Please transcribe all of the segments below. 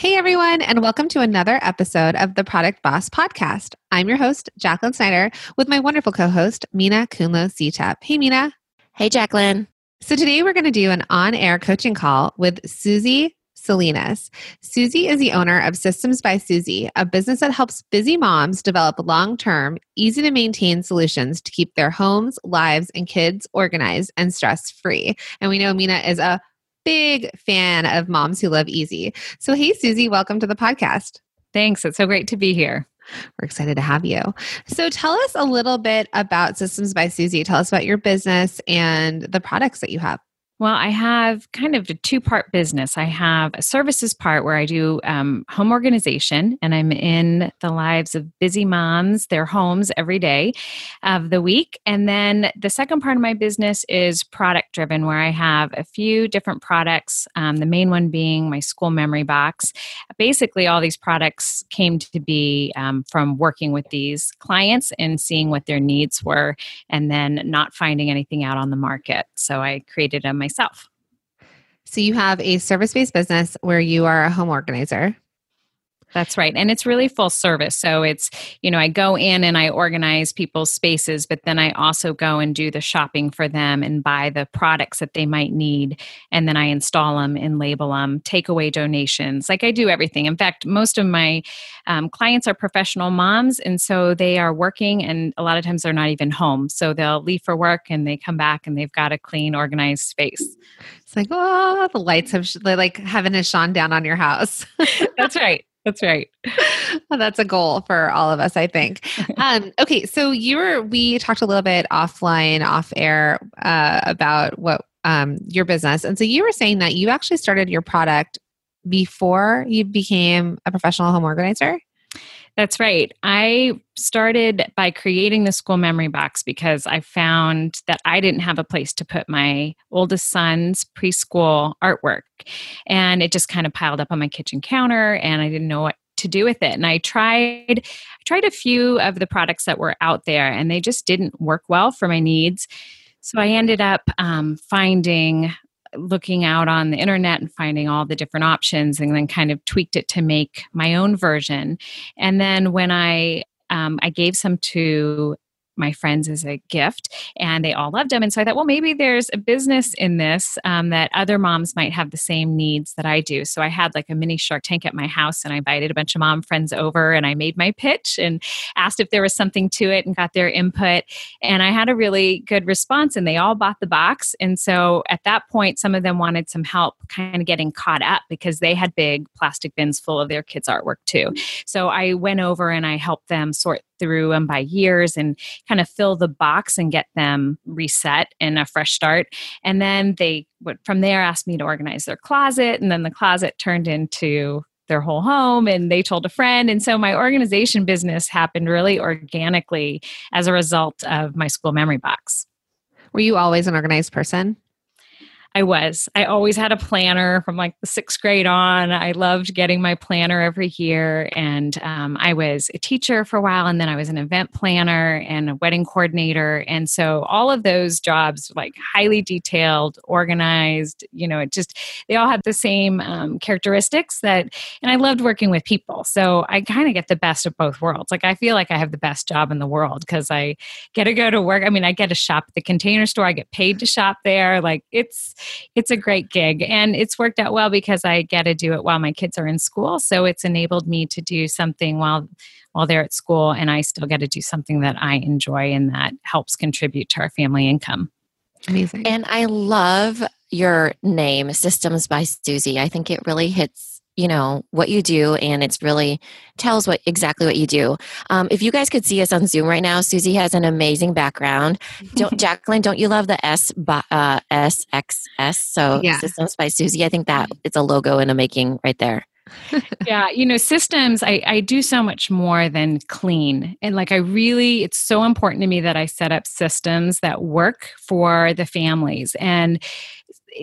Hey, everyone, and welcome to another episode of the Product Boss Podcast. I'm your host, Jacqueline Snyder, with my wonderful co host, Minna Khounlo-Sithep. Hey, Minna. Hey, Jacqueline. So, today we're going to do an on air coaching call with Susie Salinas. Susie is the owner of Systems by Susie, a business that helps busy moms develop long term, easy to maintain solutions to keep their homes, lives, and kids organized and stress free. And we know Minna is a big fan of moms who love easy. So, hey, Susie, welcome to the podcast. Thanks. It's so great to be here. We're excited to have you. So, tell us a little bit about Systems by Susie. Tell us about your business and the products that you have. Well, I have kind of a two part business. I have a services part where I do um, home organization and I'm in the lives of busy moms, their homes every day of the week. And then the second part of my business is product driven, where I have a few different products, um, the main one being my school memory box. Basically, all these products came to be um, from working with these clients and seeing what their needs were and then not finding anything out on the market. So I created them myself. So, you have a service based business where you are a home organizer. That's right. And it's really full service. So it's, you know, I go in and I organize people's spaces, but then I also go and do the shopping for them and buy the products that they might need. And then I install them and label them, take away donations. Like I do everything. In fact, most of my um, clients are professional moms. And so they are working, and a lot of times they're not even home. So they'll leave for work and they come back and they've got a clean, organized space. It's like, oh, the lights have, sh- like heaven has shone down on your house. That's right. That's right. well, that's a goal for all of us, I think. Um, okay, so you were we talked a little bit offline, off air uh, about what um, your business, and so you were saying that you actually started your product before you became a professional home organizer. That's right. I started by creating the school memory box because I found that I didn't have a place to put my oldest son's preschool artwork. And it just kind of piled up on my kitchen counter and I didn't know what to do with it. And I tried I tried a few of the products that were out there and they just didn't work well for my needs. So I ended up um, finding looking out on the internet and finding all the different options and then kind of tweaked it to make my own version. And then when i um, i gave some to my friends as a gift and they all loved them and so i thought well maybe there's a business in this um, that other moms might have the same needs that i do. So i had like a mini shark tank at my house and i invited a bunch of mom friends over and i made my pitch and asked if there was something to it and got their input and i had a really good response and they all bought the box and so at that point some of them wanted some help kind of getting caught up because they had big plastic bins full of their kids artwork too. So i went over and i helped them sort through them by years and kind of fill the box and get them reset and a fresh start. And then they would from there asked me to organize their closet. And then the closet turned into their whole home and they told a friend. And so my organization business happened really organically as a result of my school memory box. Were you always an organized person? I was. I always had a planner from like the sixth grade on. I loved getting my planner every year. And um, I was a teacher for a while, and then I was an event planner and a wedding coordinator. And so all of those jobs, like highly detailed, organized, you know, it just, they all had the same um, characteristics that, and I loved working with people. So I kind of get the best of both worlds. Like I feel like I have the best job in the world because I get to go to work. I mean, I get to shop at the container store, I get paid to shop there. Like it's, it's a great gig and it's worked out well because I get to do it while my kids are in school. So it's enabled me to do something while while they're at school and I still get to do something that I enjoy and that helps contribute to our family income. Amazing. And I love your name, Systems by Susie. I think it really hits you know what you do and it's really tells what exactly what you do um, if you guys could see us on zoom right now susie has an amazing background don't jacqueline don't you love the s uh, sxs so yeah. systems by susie i think that it's a logo in the making right there yeah, you know, systems, I, I do so much more than clean. And like, I really, it's so important to me that I set up systems that work for the families. And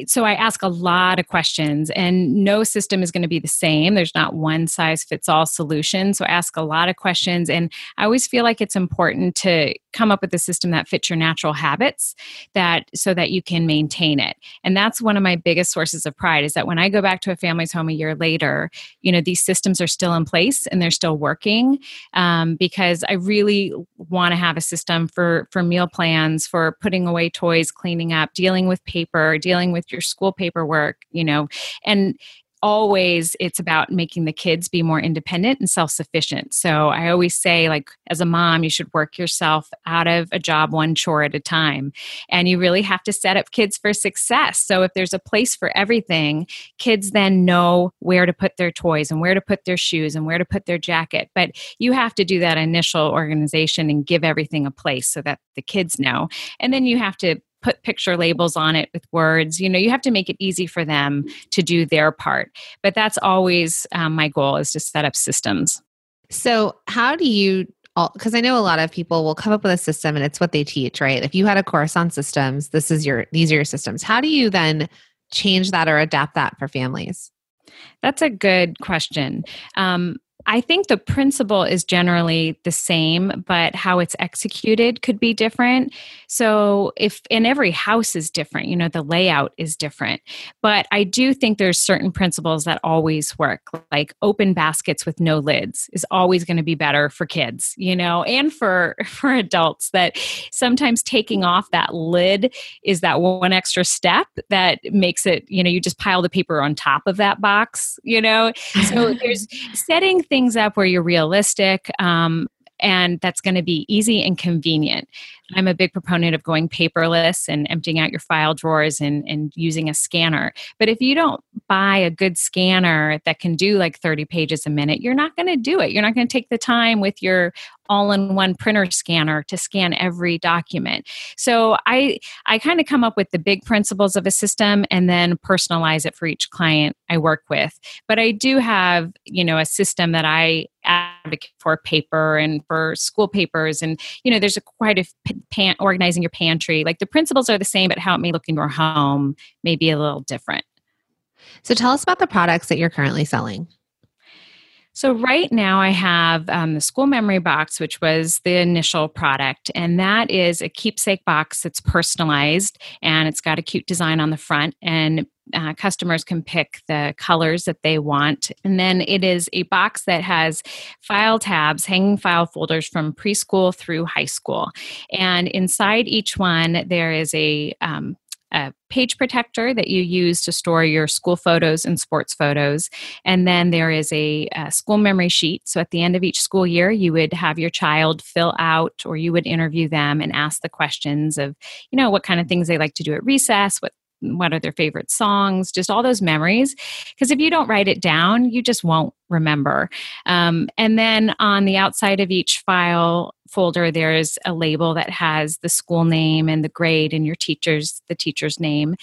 so I ask a lot of questions, and no system is going to be the same. There's not one size fits all solution. So I ask a lot of questions, and I always feel like it's important to come up with a system that fits your natural habits, that so that you can maintain it. And that's one of my biggest sources of pride is that when I go back to a family's home a year later, you know these systems are still in place and they're still working um, because I really want to have a system for for meal plans, for putting away toys, cleaning up, dealing with paper, dealing with your school paperwork, you know, and always it's about making the kids be more independent and self-sufficient. So i always say like as a mom you should work yourself out of a job one chore at a time and you really have to set up kids for success. So if there's a place for everything kids then know where to put their toys and where to put their shoes and where to put their jacket but you have to do that initial organization and give everything a place so that the kids know and then you have to put picture labels on it with words. You know you have to make it easy for them to do their part. But that's always um, my goal is to set up systems. So how do you because i know a lot of people will come up with a system and it's what they teach right? If you had a course on systems this is your these are your systems. How do you then change that or adapt that for families? That's a good question. Um, I think the principle is generally the same, but how it's executed could be different. So, if in every house is different, you know, the layout is different. But I do think there's certain principles that always work, like open baskets with no lids is always going to be better for kids, you know, and for for adults that sometimes taking off that lid is that one extra step that makes it, you know, you just pile the paper on top of that box, you know. So there's setting things things up where you're realistic um, and that's going to be easy and convenient. I'm a big proponent of going paperless and emptying out your file drawers and, and using a scanner. But if you don't buy a good scanner that can do like 30 pages a minute, you're not going to do it. You're not going to take the time with your all-in-one printer scanner to scan every document. So I I kind of come up with the big principles of a system and then personalize it for each client I work with. But I do have, you know, a system that I advocate for paper and for school papers and you know there's a quite a pan, organizing your pantry. Like the principles are the same, but how it may look in your home may be a little different. So tell us about the products that you're currently selling. So, right now, I have um, the school memory box, which was the initial product, and that is a keepsake box that's personalized and it's got a cute design on the front. And uh, customers can pick the colors that they want. And then it is a box that has file tabs, hanging file folders from preschool through high school. And inside each one, there is a um, a page protector that you use to store your school photos and sports photos. And then there is a, a, school memory sheet. So at the end of each school year, you would have your child fill out or you would interview them and ask the questions of, you know, what kind of things they like to do at recess, what what are their favorite songs, just all those memories. Because if you don't write it down, you just won't remember. Um, and then on the outside of each file folder, there's a label that has the school name and the grade and your teacher's the teacher's name,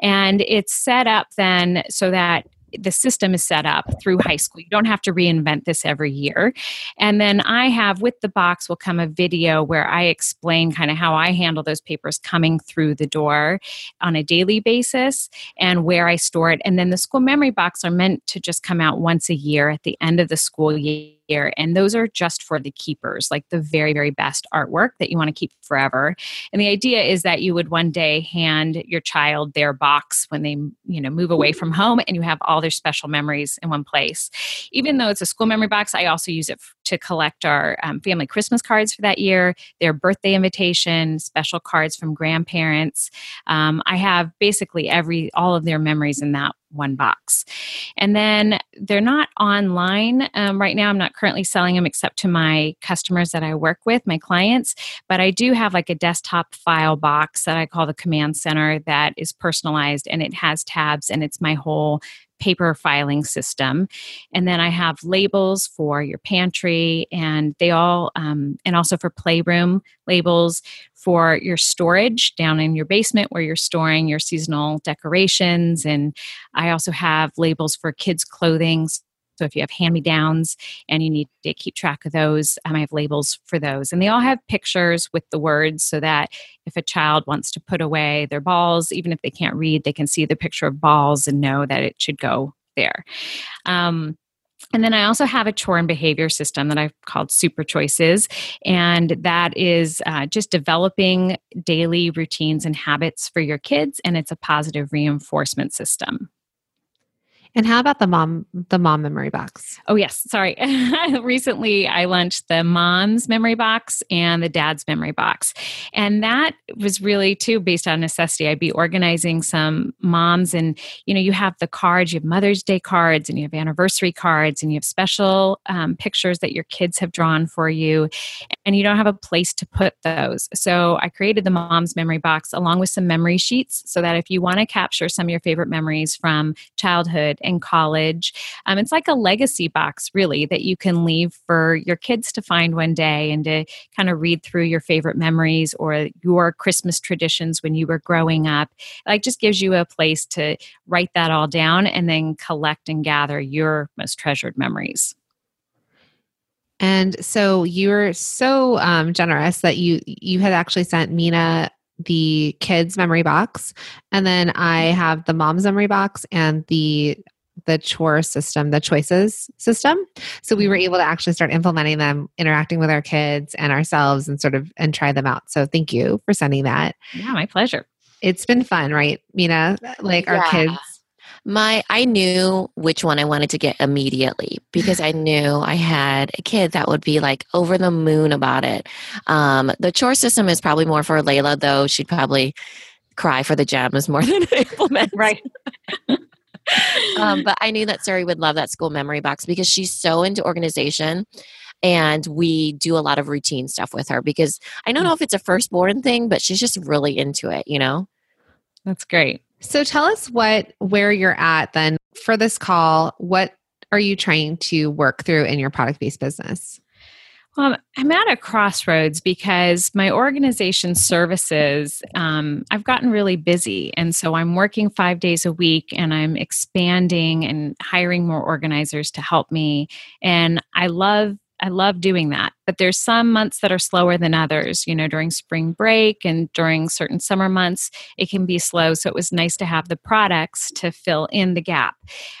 and it's set up then so that the system is set up through high school. You don't have to reinvent this every year. And then I have with the box will come a video where I explain kind of how I handle those papers coming through the door on a daily basis and where I store it. And then the school memory box are meant to just come out once a year at the end of the school year And those are just for the keepers, like the very, very best artwork that you want to keep forever. And the idea is that you would one day hand your child their box when they, you know, move away from home and you have all their special memories in one place. Even though it's a school memory box, I also use it to collect our um, family Christmas cards for that year, their birthday invitation, special cards from grandparents. Um, I have basically every all of their memories in that one box. And then they're not online um, right now. I'm not currently selling them except to my customers that I work with, my clients. But I do have like a desktop file box that I call the command center that is personalized and it has tabs and it's my whole paper filing system. And then I have labels for your pantry, and they all, um, and also for playroom labels for your storage down in your basement where you're storing your seasonal decorations. And I also have labels for kids' clothing. So if you have hand me downs and you need to keep track of those, um, I have labels for those. And they all have pictures with the words so that if a child wants to put away their balls, even if they can't read, they can see the picture of balls and know that it should go there. Um, and then I also have a chore and behavior system that I've called Super Choices. And that is uh, just developing daily routines and habits for your kids. And it's a positive reinforcement system. And how about the mom the mom memory box? Oh yes, sorry. Recently I launched the mom's memory box and the dad's memory box. And that was really too based on necessity. I'd be organizing some moms and you know you have the cards, you have Mother's Day cards and you have anniversary cards and you have special um, pictures that your kids have drawn for you and you don't have a place to put those. So I created the mom's memory box along with some memory sheets so that if you want to capture some of your favorite memories from childhood in college. Um, it's like a legacy box, really, that you can leave for your kids to find one day and to kind of read through your favorite memories or your Christmas traditions when you were growing up. Like just gives you a place to write that all down and then collect and gather your most treasured memories. And so you were so um, generous that you you had actually sent Minna the kids memory box, and then I have the mom's memory box and the the chore system, the choices system. So we were mm-hmm. able to actually start implementing them, interacting with our kids and ourselves and sort of and try them out. So thank you for sending that. Yeah, my pleasure. It's been fun, right, Minna? Like our yeah. kids. My I knew which one I wanted to get immediately because I knew I had a kid that would be like over the moon about it. Um, the chore system is probably more for Layla, though. She'd probably cry for the gems more than I implement. Right. um, but I knew that Sari would love that school memory box because she's so into organization and we do a lot of routine stuff with her because I don't know if it's a firstborn thing, but she's just really into it, you know? That's great. So tell us what where you're at then for this call. What are you trying to work through in your product based business? Well, I'm at a crossroads because my organization services, um, I've gotten really busy. And so I'm working five days a week and I'm expanding and hiring more organizers to help me. And I love I love doing that. But there's some months that are slower than others. You know, during spring break and during certain summer months, it can be slow. So it was nice to have the products to fill in the gap.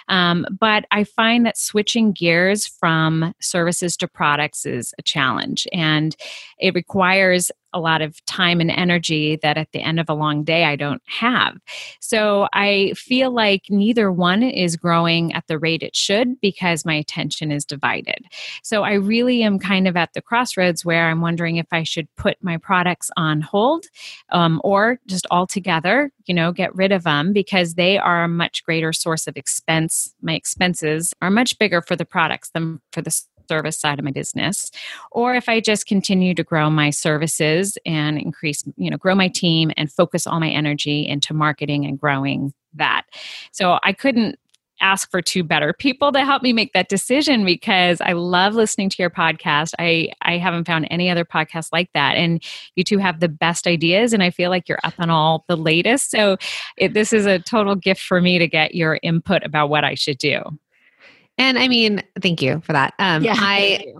Um, but I find that switching gears from services to products is a challenge, and it requires a lot of time and energy that at the end of a long day I don't have. So I feel like neither one is growing at the rate it should because my attention is divided. So I really am kind of at the crossroads where I'm wondering if I should put my products on hold um, or just altogether, you know, get rid of them because they are a much greater source of expense. My expenses are much bigger for the products than for the service side of my business or if i just continue to grow my services and increase you know grow my team and focus all my energy into marketing and growing that so i couldn't ask for two better people to help me make that decision because I love listening to your podcast. I I haven't found any other podcast like that and you two have the best ideas and I feel like you're up on all the latest. So it, this is a total gift for me to get your input about what I should do. And I mean, thank you for that. Um, yeah, I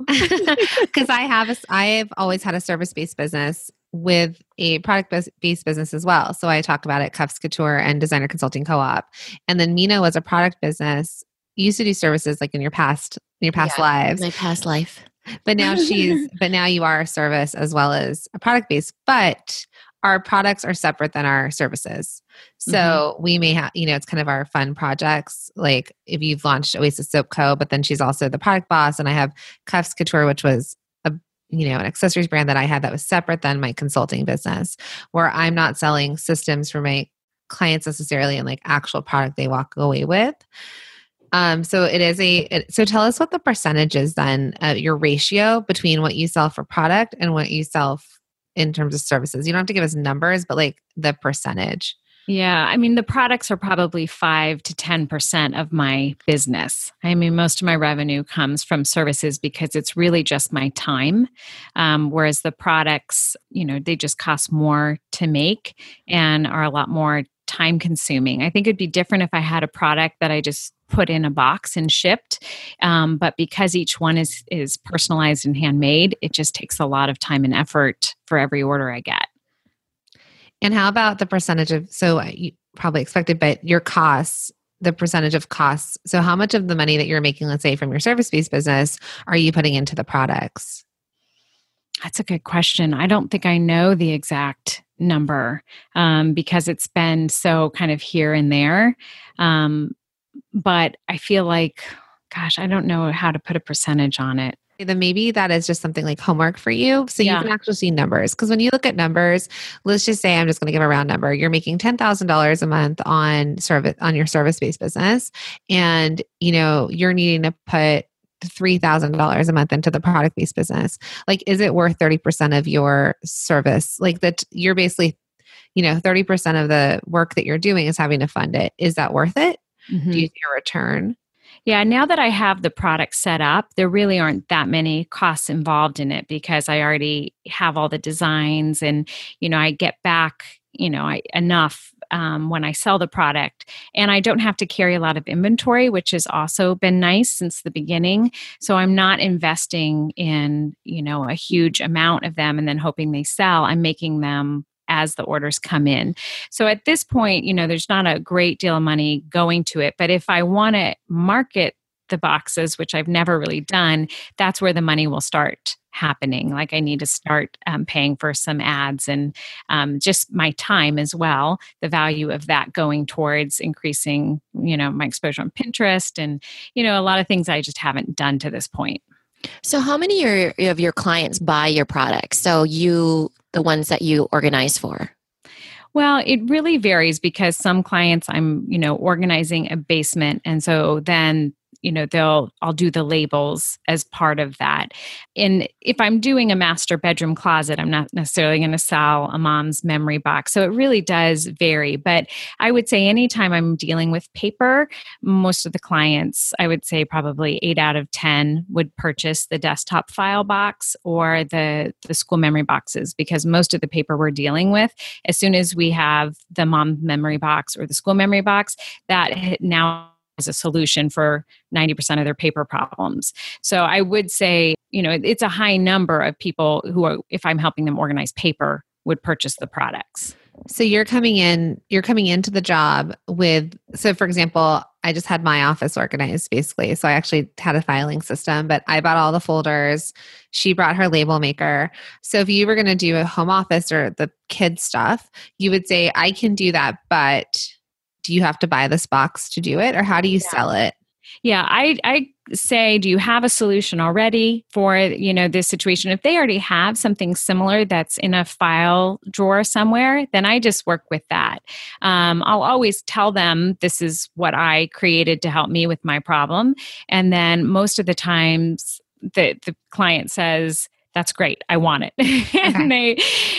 because I have a, I've always had a service based business with a product based business as well. So I talk about it, Cuffs Couture and Designer Consulting Co op, and then Mina was a product business. Used to do services like in your past in your past yeah, lives, my past life. But now she's but now you are a service as well as a product based. But our products are separate than our services. So mm-hmm. we may have, you know, it's kind of our fun projects. Like if you've launched Oasis Soap Co., but then she's also the product boss, and I have Cuffs Couture, which was you know an accessories brand that I had that was separate than my consulting business, where I'm not selling systems for my clients necessarily and like actual product they walk away with. Um, so it is a. It, so tell us what the percentage is then, uh, your ratio between what you sell for product and what you sell in terms of services? You don't have to give us numbers, but like the percentage. Yeah, I mean, the products are probably five to 10% of my business. I mean, most of my revenue comes from services because it's really just my time. Um, whereas the products, you know, they just cost more to make and are a lot more time consuming. I think it'd be different if I had a product that I just put in a box and shipped. Um, but because each one is is personalized and handmade, it just takes a lot of time and effort for every order I get. And how about the percentage of, so you probably expected, but your costs, the percentage of costs. So, how much of the money that you're making, let's say from your service based business, are you putting into the products? That's a good question. I don't think I know the exact number um, because it's been so kind of here and there. Um, but I feel like, gosh, I don't know how to put a percentage on it then maybe that is just something like homework for you. So yeah. you can actually see numbers. Because when you look at numbers, let's just say I'm just going to give a round number. You're making ten thousand dollars a month on service on your service based business, and you know you're needing to put three thousand dollars a month into the product based business. Like, is it worth thirty percent of your service? Like that you're basically, you know, thirty percent of the work that you're doing is having to fund it. Is that worth it? Mm-hmm. Do you see a return? Yeah, now that I have the product set up, there really aren't that many costs involved in it because I already have all the designs and, you know, I get back, you know, I, enough um, when I sell the product. And I don't have to carry a lot of inventory, which has also been nice since the beginning. So I'm not investing in, you know, a huge amount of them and then hoping they sell. I'm making them as the orders come in. So at this point, you know, there's not a great deal of money going to it. But if I want to market the boxes, which I've never really done, that's where the money will start happening. Like I need to start um, paying for some ads and um, just my time as well. The value of that going towards increasing, you know, my exposure on Pinterest and you know a lot of things I just haven't done to this point. So, how many of your clients buy your products? So, you, the ones that you organize for? Well, it really varies because some clients I'm, you know, organizing a basement and so then you know they'll i'll do the labels as part of that. And if i'm doing a master bedroom closet i'm not necessarily going to sell a mom's memory box. So it really does vary. But i would say anytime i'm dealing with paper most of the clients i would say probably 8 out of 10 would purchase the desktop file box or the the school memory boxes because most of the paper we're dealing with as soon as we have the mom memory box or the school memory box that now as a solution for 90% of their paper problems. So I would say, you know, it's a high number of people who are, if I'm helping them organize paper, would purchase the products. So you're coming in, you're coming into the job with, so for example, I just had my office organized basically. So I actually had a filing system, but I bought all the folders. She brought her label maker. So if you were going to do a home office or the kids stuff, you would say, I can do that, but do you have to buy this box to do it or how do you yeah. sell it? Yeah, I I say do you have a solution already for you know this situation if they already have something similar that's in a file drawer somewhere then i just work with that um, i'll always tell them this is what i created to help me with my problem and then most of the times the the client says that's great. I want it. And they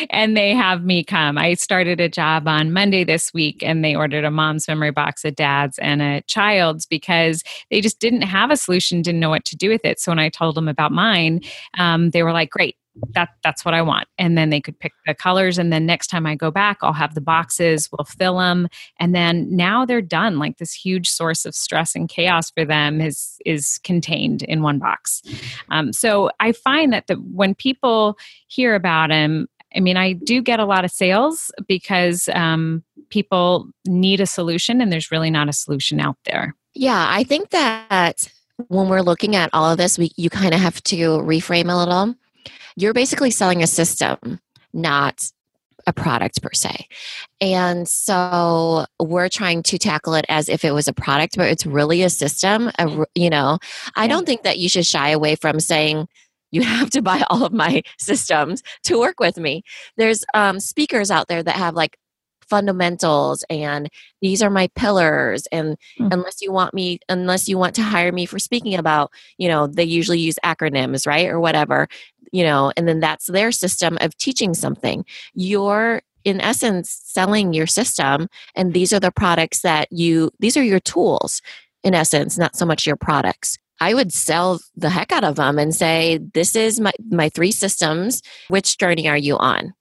and they have me come. I started a job on monday this week and they ordered a mom's memory box a dad's and a child's because they just didn't have a solution didn't know what to do with it. So when i told them about mine um, they were like great that that's what I want. And then they could pick the colors. And then next time I go back, I'll have the boxes, we'll fill them. And then now they're done. Like this huge source of stress and chaos for them is is contained in one box. Um, so I find that the, when people hear about them, I mean, I do get a lot of sales because um, people need a solution, and there's really not a solution out there. Yeah, I think that when we're looking at all of this, we you kind of have to reframe a little you're basically selling a system, not a product per se. And so we're trying to tackle it as if it was a product, but it's really a system. A, you know, I don't think that you should shy away from saying, you have to buy all of my systems to work with me. There's um, speakers out there that have like fundamentals and these are my pillars and mm-hmm. unless you want me unless you want to hire me for speaking about you know they usually use acronyms right or whatever you know and then that's their system of teaching something your in essence selling your system and these are the products that you these are your tools in essence not so much your products I would sell the heck out of them and say, This is my, my three systems. Which journey are you on?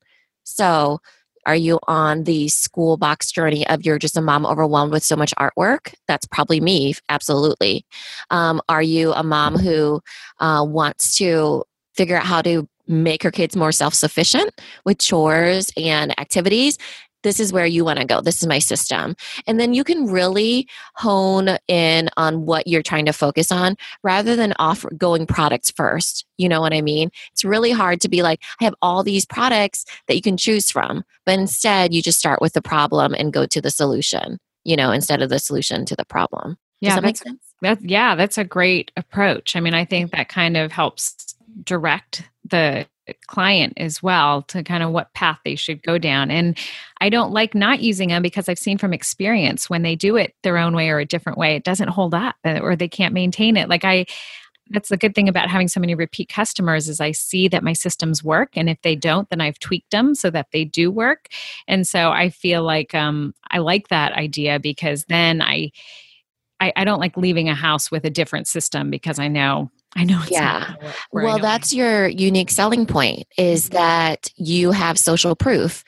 So, are you on the school box journey of you're just a mom overwhelmed with so much artwork? That's probably me, absolutely. Um, are you a mom who uh, wants to figure out how to make her kids more self sufficient with chores and activities? this is where you want to go. This is my system. And then you can really hone in on what you're trying to focus on rather than off going products first. You know what I mean? It's really hard to be like, I have all these products that you can choose from. But instead, you just start with the problem and go to the solution, you know, instead of the solution to the problem. Yeah, Does that make that's, sense? That, yeah, that's a great approach. I mean, I think that kind of helps direct the client as well to kind of what path they should go down. And I don't like not using them because I've seen from experience when they do it their own way or a different way, it doesn't hold up uh, or they can't maintain it. Like I, that's the good thing about having so many repeat customers is I see that my systems work, and if they don't, then I've tweaked them so that they do work. And so I feel like um, I like that idea because then I, I, I don't like leaving a house with a different system because I know I know. yeah. Well, that's your unique selling point is Mm-hmm. that you have social proof.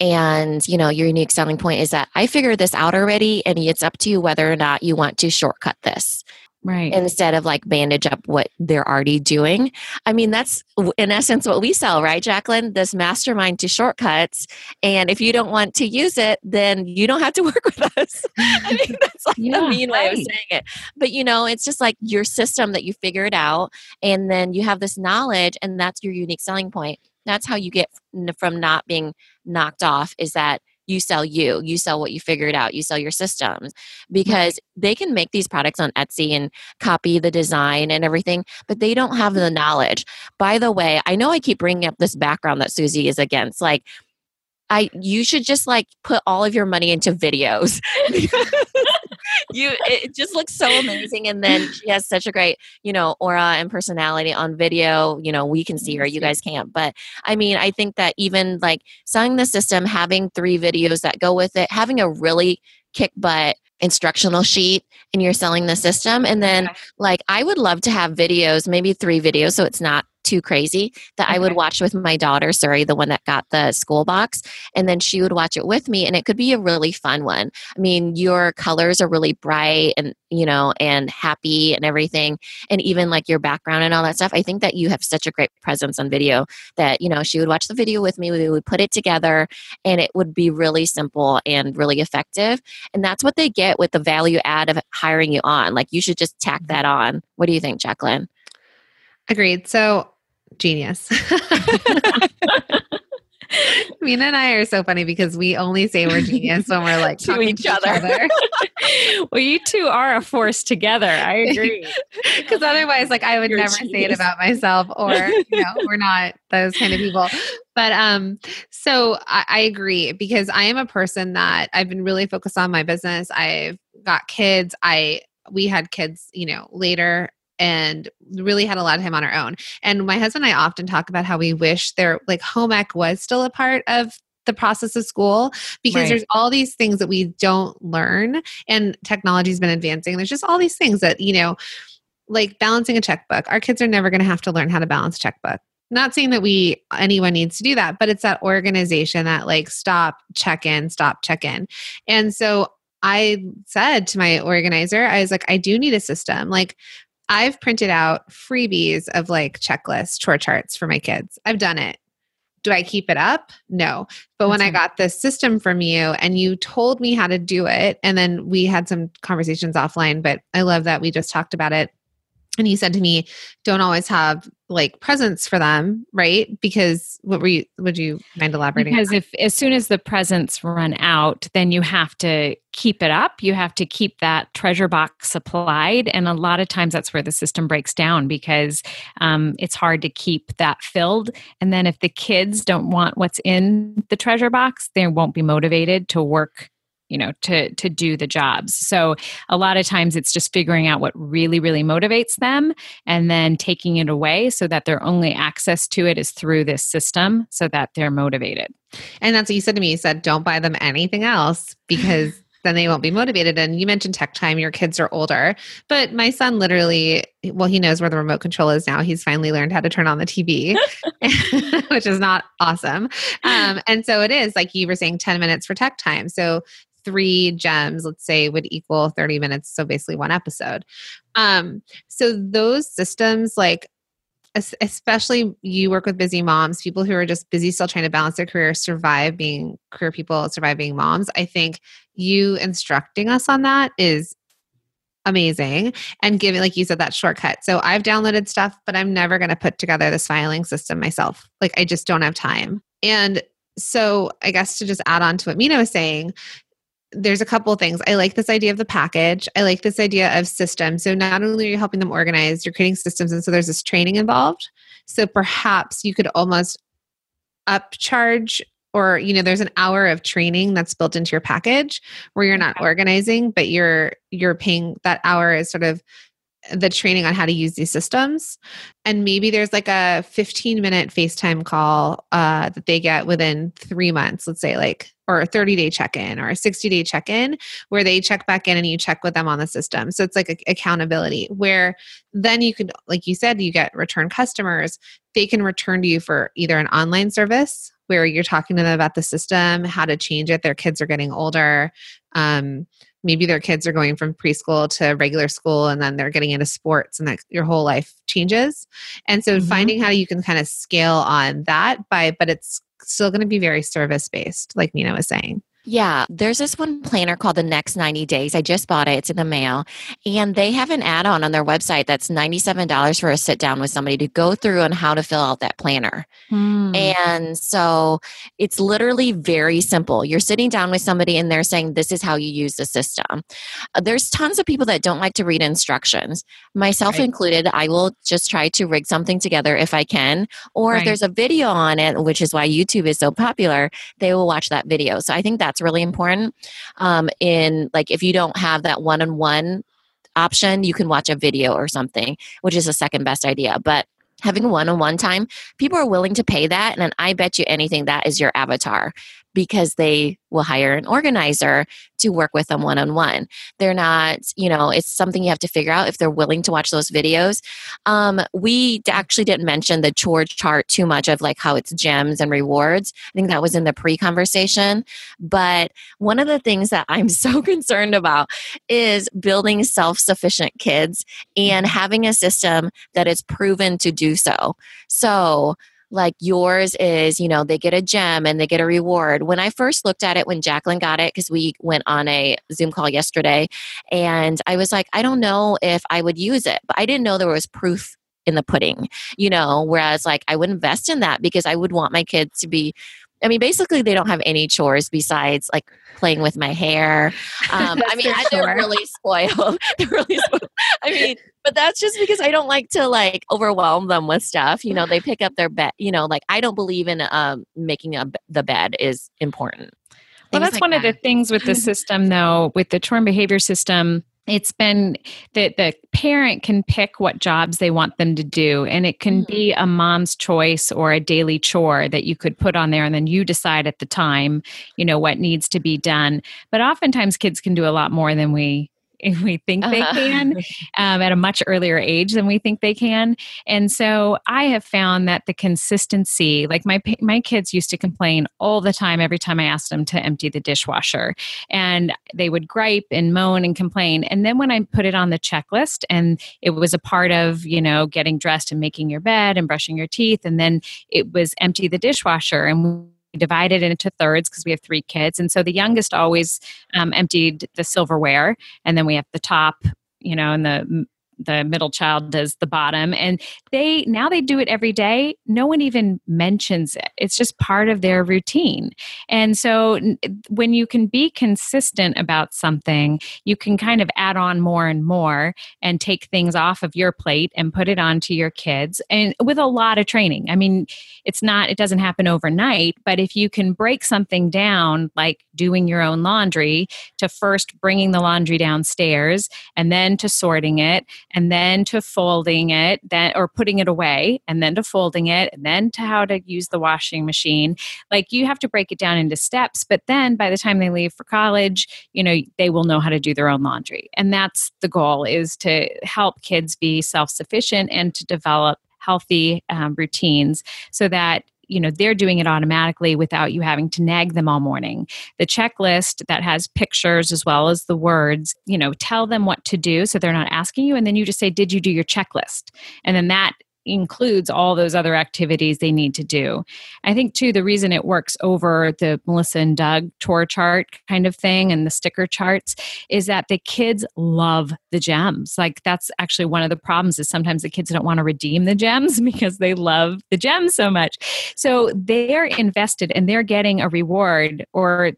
And, you know, your unique selling point is that I figured this out already and it's up to you whether or not you want to shortcut this right. instead of like bandage up what they're already doing. I mean, that's in essence what we sell, right, Jacqueline? This mastermind to shortcuts. And if you don't want to use it, then you don't have to work with us. I mean, that's like Yeah, the mean way of saying it. But you know, it's just like your system that you figured out, and then you have this knowledge, and that's your unique selling point. That's how you get from not being knocked off is that you sell you, you sell what you figured out, you sell your systems because they can make these products on Etsy and copy the design and everything, but they don't have the knowledge. By the way, I know I keep bringing up this background that Susie is against. Like, I you should just like put all of your money into videos. you it just looks so amazing and then she has such a great you know aura and personality on video you know we can see her you guys can't but i mean i think that even like selling the system having three videos that go with it having a really kick butt instructional sheet and you're selling the system and then like i would love to have videos maybe three videos so it's not too crazy that I would watch with my daughter, Suri, the one that got the school box, and then she would watch it with me, and it could be a really fun one. I mean, your colors are really bright and you know, and happy and everything, and even like your background and all that stuff. I think that you have such a great presence on video that you know she would watch the video with me. We would put it together, and it would be really simple and really effective. And that's what they get with the value add of hiring you on. Like you should just tack mm-hmm. that on. What do you think, Jacqueline? Agreed. So genius. Minna and I are so funny because we only say we're genius when we're like To talking each other. well, you two are a force together. I agree. Because otherwise, like I would You're never say it about myself, or you know, we're not those kind of people. But um, so I, I agree because I am a person that I've been really focused on my business. I've got kids. I we had kids, you know, later and really had a lot of time on our own. And my husband and I often talk about how we wish there like home ec was still a part of the process of school because Right. there's all these things that we don't learn and technology's been advancing. There's just all these things that, you know, like balancing a checkbook. Our kids are never going to have to learn how to balance a checkbook. Not saying that we anyone needs to do that, but it's that organization that like stop, check in, stop, check in. And so I said to my organizer, I was like, I do need a system. Like I've printed out freebies of like checklists, chore charts for my kids. I've done it. Do I keep it up? No. But when I got this system from you and you told me how to do it, and then we had some conversations offline, but I love that we just talked about it. And he said to me, don't always have like presents for them, right? Because what were you, would you mind elaborating? Because if as soon as the presents run out, then you have to keep it up. You have to keep that treasure box supplied, and a lot of times that's where the system breaks down because um, it's hard to keep that filled. And then if the kids don't want what's in the treasure box, they won't be motivated to work you know to to do the jobs so a lot of times it's just figuring out what really really motivates them and then taking it away so that their only access to it is through this system so that they're motivated and that's what you said to me you said don't buy them anything else because then they won't be motivated. And you mentioned tech time, your kids are older, but my son literally, well, he knows where the remote control is now. He's finally learned how to turn on the TV, which is not awesome. Um, and so it is like you were saying 10 minutes for tech time. So three gems, let's say, would equal 30 minutes. So basically one episode. Um, so those systems, like especially you work with busy moms, people who are just busy still trying to balance their career, survive being career people, survive being moms. I think you instructing us on that is amazing and giving like you said that shortcut so i've downloaded stuff but i'm never going to put together this filing system myself like i just don't have time and so i guess to just add on to what minna was saying there's a couple of things. I like this idea of the package. I like this idea of systems. So not only are you helping them organize, you're creating systems, and so there's this training involved. So perhaps you could almost upcharge or you know there's an hour of training that's built into your package where you're not organizing but you're you're paying that hour is sort of the training on how to use these systems and maybe there's like a 15 minute facetime call uh, that they get within three months let's say like or a 30 day check in or a 60 day check in where they check back in and you check with them on the system. So it's like a, accountability where then you could, like you said, you get return customers. They can return to you for either an online service where you're talking to them about the system, how to change it. Their kids are getting older. Um, maybe their kids are going from preschool to regular school and then they're getting into sports and that your whole life changes and so mm-hmm. finding how you can kind of scale on that by but it's still going to be very service based, like minna was saying. Yeah, there's this one planner called the Next 90 Days. I just bought it, it's in the mail. And they have an add on on their website that's $97 for a sit down with somebody to go through on how to fill out that planner. Hmm. And so it's literally very simple. You're sitting down with somebody and they're saying, This is how you use the system. Uh, there's tons of people that don't like to read instructions, myself right. included. I will just try to rig something together if I can. Or right. if there's a video on it, which is why YouTube is so popular, they will watch that video. So I think that's that's really important. Um, in like if you don't have that one on one option, you can watch a video or something, which is the second best idea. But having one on one time, people are willing to pay that. And I bet you anything that is your avatar because they will hire an organizer to work with them one on one. They're not, you know, it's something you have to figure out if they're willing to watch those videos. Um, we actually didn't mention the chore chart too much of like how it's gems and rewards. I think that was in the pre conversation. But one of the things that I'm so concerned about is building self sufficient kids and having a system that is proven to do so. So, like yours is, you know, they get a gem and they get a reward. When I first looked at it, when Jacqueline got it, because we went on a Zoom call yesterday, and I was like, I don't know if I would use it, but I didn't know there was proof in the pudding, you know, whereas like I would invest in that because I would want my kids to be I mean, basically, they don't have any chores besides like playing with my hair. Um, I mean, I, they're really spoiled. they're really spoiled. I mean, but that's just because I don't like to like overwhelm them with stuff. You know, they pick up their bed. You know, like I don't believe in um, making a, the bed is important. Well, that's like one that. of the things with the system, though, with the chore and behavior system it's been that the parent can pick what jobs they want them to do and it can mm-hmm. be a mom's choice or a daily chore that you could put on there and then you decide at the time you know what needs to be done but oftentimes kids can do a lot more than we if we think uh-huh. they can um, at a much earlier age than we think they can. And so i have found that the consistency like my my kids used to complain all the time every time i asked them to empty the dishwasher. And they would gripe and moan and complain. And then when i put it on the checklist and it was a part of you know getting dressed and making your bed and brushing your teeth and then it was empty the dishwasher and divided into thirds because we have three kids. And so the youngest always um, emptied the silverware, and then we have the top, you know, and the the middle child does the bottom and they now they do it every day no one even mentions it. It's just part of their routine. And so when you can be consistent about something you can kind of add on more and more and take things off of your plate and put it onto your kids and with a lot of training. I mean it's not it doesn't happen overnight but if you can break something down like doing your own laundry to first bringing the laundry downstairs and then to sorting it and then to folding it then or putting it away and then to folding it and then to how to use the washing machine. Like you have to break it down into steps but then by the time they leave for college you know they will know how to do their own laundry. And that's the goal is to help kids be self-sufficient and to develop healthy um, routines so that you know they're doing it automatically without you having to nag them all morning. The checklist that has pictures as well as the words you know tell them what to do so they're not asking you and then you just say did you do your checklist? And then that includes all those other activities they need to do. I think, too, the reason it works over the Melissa and Doug tour chart kind of thing and the sticker charts is that the kids love the gems. Like, that's actually one of the problems is sometimes the kids don't want to redeem the gems because they love the gems so much. So they're invested and they're getting a reward, or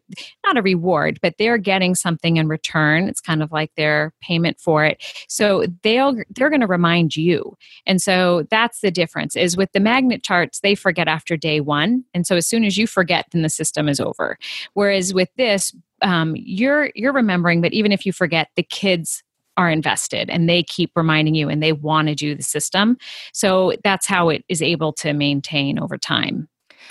not a reward, but they're getting something in return. It's kind of like their payment for it. So they'll they're going to remind you. And so that that's the difference is with the magnet charts they forget after day one. And so as soon as you forget then the system is over. Whereas with this um, you're you're remembering but even if you forget the kids are invested and they keep reminding you and they want to do the system. So that's how it is able to maintain over time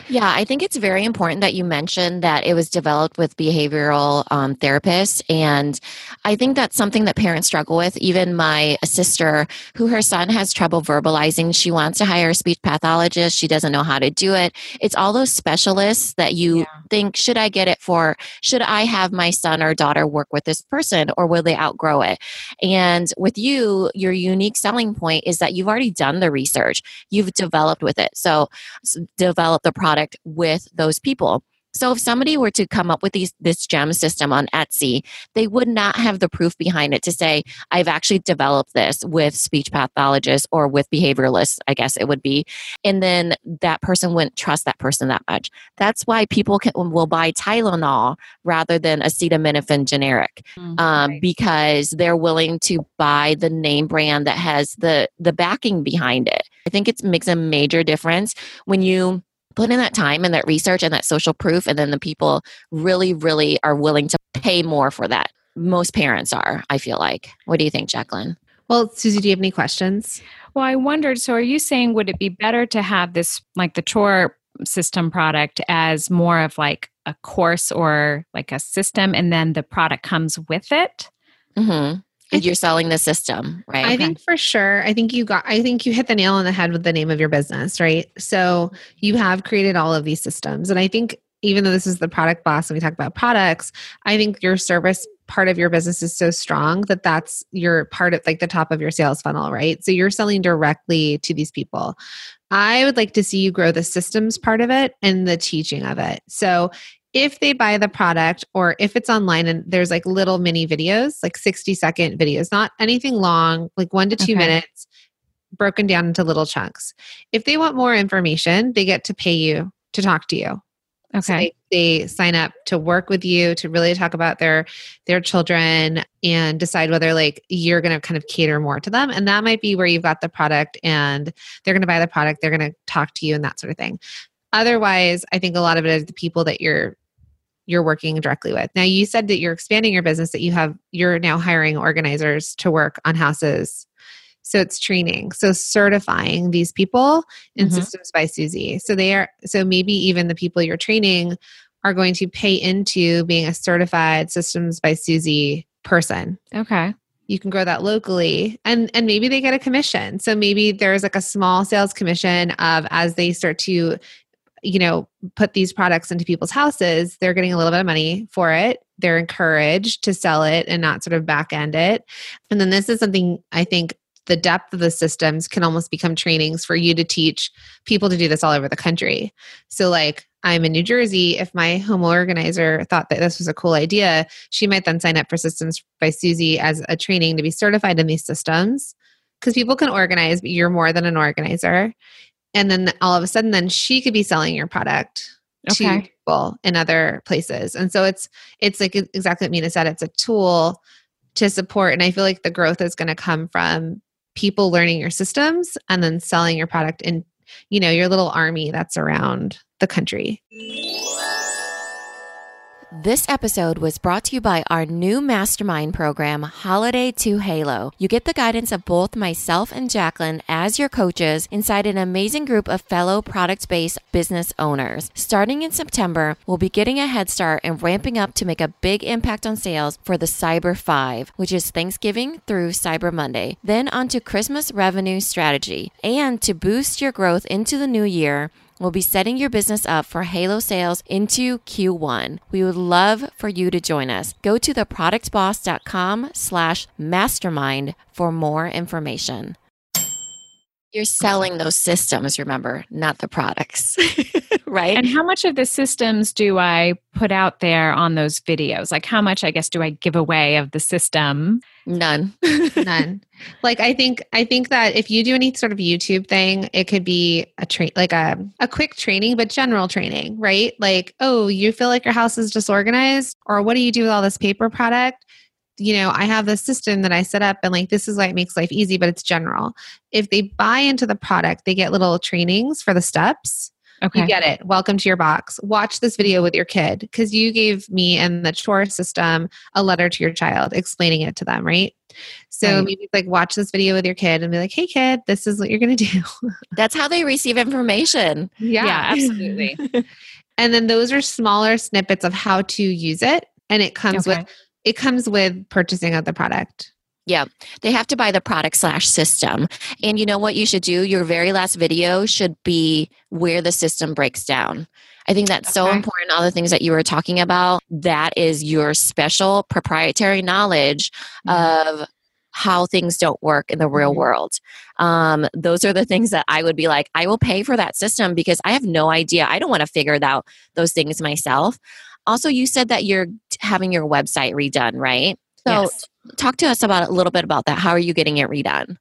yeah, I think it's very important that you mentioned that it was developed with behavioral um, therapists. And I think that's something that parents struggle with. Even my sister, who her son has trouble verbalizing, she wants to hire a speech pathologist. She doesn't know how to do it. It's all those specialists that you yeah. think, should I get it for? Should I have my son or daughter work with this person or will they outgrow it? And with you, your unique selling point is that you've already done the research, you've developed with it. So, develop the product with those people. So if somebody were to come up with these, this gem system on Etsy, they would not have the proof behind it to say, I've actually developed this with speech pathologists or with behavioralists, I guess it would be. And then that person wouldn't trust that person that much. That's why people can, will buy Tylenol rather than acetaminophen generic mm-hmm. um, because they're willing to buy the name brand that has the, the backing behind it. I think it makes a major difference when you put in that time and that research and that social proof and then the people really really are willing to pay more for that. Most parents are i feel like. What do you think jacqueline? Well susie do you have any questions? Well i wondered so are you saying would it be better to have this like the chore system product as more of like a course or like a system and then the product comes with it? Mm-hmm and you're selling the system, right? I think for sure. I think you got I think you hit the nail on the head with the name of your business, right? So you have created all of these systems. And I think even though this is the product boss and we talk about products, I think your service part of your business is so strong that that's your part of like the top of your sales funnel, right? So you're selling directly to these people. I would like to see you grow the systems part of it and the teaching of it. So if they buy the product or if it's online and there's like little mini videos, like 60 second videos, not anything long, like one to two okay. minutes, broken down into little chunks. If they want more information, they get to pay you to talk to you. Okay. So they, they, sign up to work with you to really talk about their their children and decide whether like you're going to kind of cater more to them and that might be where you've got the product and they're going to buy the product, they're going to talk to you and that sort of thing. Otherwise, I think a lot of it is the people that you're you're working directly with. Now you said that you're expanding your business that you have you're now hiring organizers to work on houses. So it's training. So certifying these people in mm-hmm. systems by Susie. So they are so maybe even the people you're training are going to pay into being a certified systems by Susie person. Okay you can grow that locally and and maybe they get a commission so maybe there's like a small sales commission of as they start to you know put these products into people's houses they're getting a little bit of money for it. They're encouraged to sell it and not sort of back end it. And then this is something i think the depth of the systems can almost become trainings for you to teach people to do this all over the country. So like i'm in new jersey. If my home organizer thought that this was a cool idea she might then sign up for systems by susie as a training to be certified in these systems. Because people can organize, but you're more than an organizer. And then all of a sudden, then she could be selling your product to people in other places. And so it's it's like exactly what Minna said. It's a tool to support, and I feel like the growth is going to come from people learning your systems and then selling your product in you know your little army that's around the country. This episode was brought to you by our new mastermind program, Holiday to Halo. You get the guidance of both myself and Jacqueline as your coaches inside an amazing group of fellow product based business owners. Starting in September, we'll be getting a head start and ramping up to make a big impact on sales for the Cyber 5, which is Thanksgiving through Cyber Monday. Then on to Christmas revenue strategy. And to boost your growth into the new year, We'll be setting your business up for Halo sales into Q1. We would love for you to join us. Go to theproductboss.com slash mastermind for more information. You're selling those systems, remember, not the products, right? And how much of the systems do I put out there on those videos? Like, how much, I guess, do I give away of the system? None. None. like I think I think that if you do any sort of YouTube thing, it could be a train like a a quick training, but general training, right? Like, oh, you feel like your house is disorganized, or what do you do with all this paper product? You know, I have this system that I set up, and like this is why it makes life easy, but it's general. If they buy into the product, they get little trainings for the steps. Okay. You get it. Welcome to your box. Watch this video with your kid because you gave me and the chore system a letter to your child explaining it to them, right? So Right. maybe like watch this video with your kid and be like, hey, kid, this is what you're going to do. That's how they receive information. Yeah, absolutely. and then those are smaller snippets of how to use it. And it comes Okay. with it comes with purchasing of the product. Yeah, they have to buy the product slash system. And you know what you should do? Your very last video should be where the system breaks down. I think that's so important. All the things that you were talking about, that is your special proprietary knowledge of how things don't work in the real Mhm. world. Um, those are the things that I would be like, I will pay for that system because I have no idea. I don't want to figure out those things myself. Also, you said that you're having your website redone, right? So, Yes. talk to us about a little bit about that. How are you getting it redone?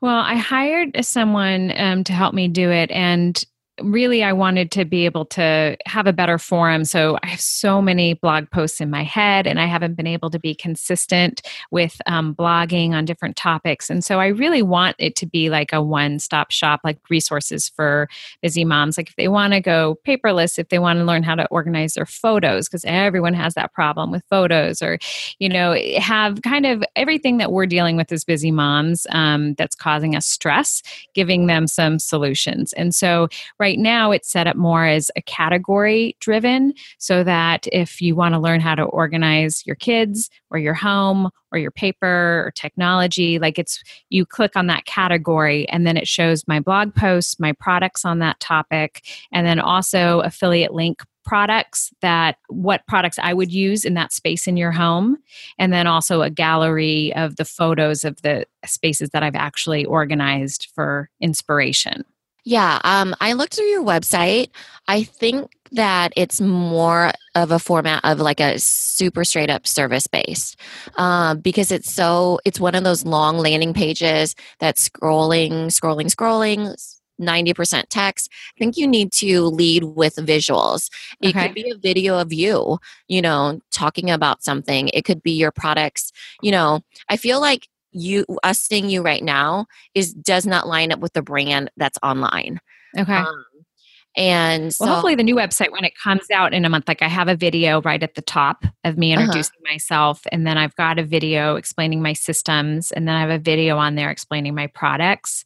Well, I hired someone um, to help me do it, and really, I wanted to be able to have a better forum. So I have so many blog posts in my head, and I haven't been able to be consistent with um, blogging on different topics. And so I really want it to be like a one-stop shop, like resources for busy moms. Like if they want to go paperless, if they want to learn how to organize their photos, because everyone has that problem with photos, or you know, have kind of everything that we're dealing with as busy moms um, that's causing us stress, giving them some solutions. And so right now it's set up more as a category driven so that if you want to learn how to organize your kids or your home or your paper or technology, like it's you click on that category and then it shows my blog posts, my products on that topic, and then also affiliate link products that what products I would use in that space in your home and then also a gallery of the photos of the spaces that I've actually organized for inspiration. Yeah, um, I looked through your website. I think that it's more of a format of like a super straight up service based um, because it's so it's one of those long landing pages that's scrolling, scrolling, scrolling. 90% text. I think you need to lead with visuals. It Okay. could be a video of you, you know, talking about something. It could be your products. You know, I feel like you us seeing you right now is does not line up with the brand that's online. Okay. Um, and so, well, hopefully the new website when it comes out in a month, like I have a video right at the top of me Uh-huh. introducing myself, and then I've got a video explaining my systems, and then I have a video on there explaining my products.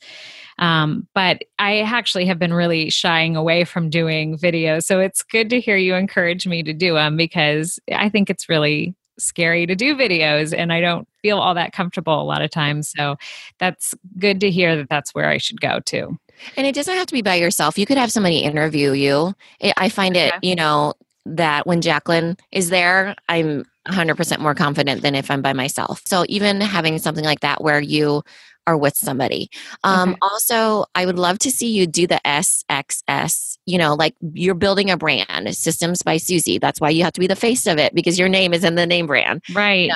Um, but I actually have been really shying away from doing videos, so it's good to hear you encourage me to do them because I think it's really scary to do videos and I don't feel all that comfortable a lot of times. So that's good to hear that that's where I should go to. and it doesn't have to be by yourself. You could have somebody interview you. I find it, you know, that when Jacqueline is there, I'm 100% more confident than if I'm by myself. So even having something like that where you are with somebody. Um, Okay. Also, I would love to see you do the SXS. You know, like you're building a brand, Systems by Susie. That's why you have to be the face of it because your name is in the name brand. Right.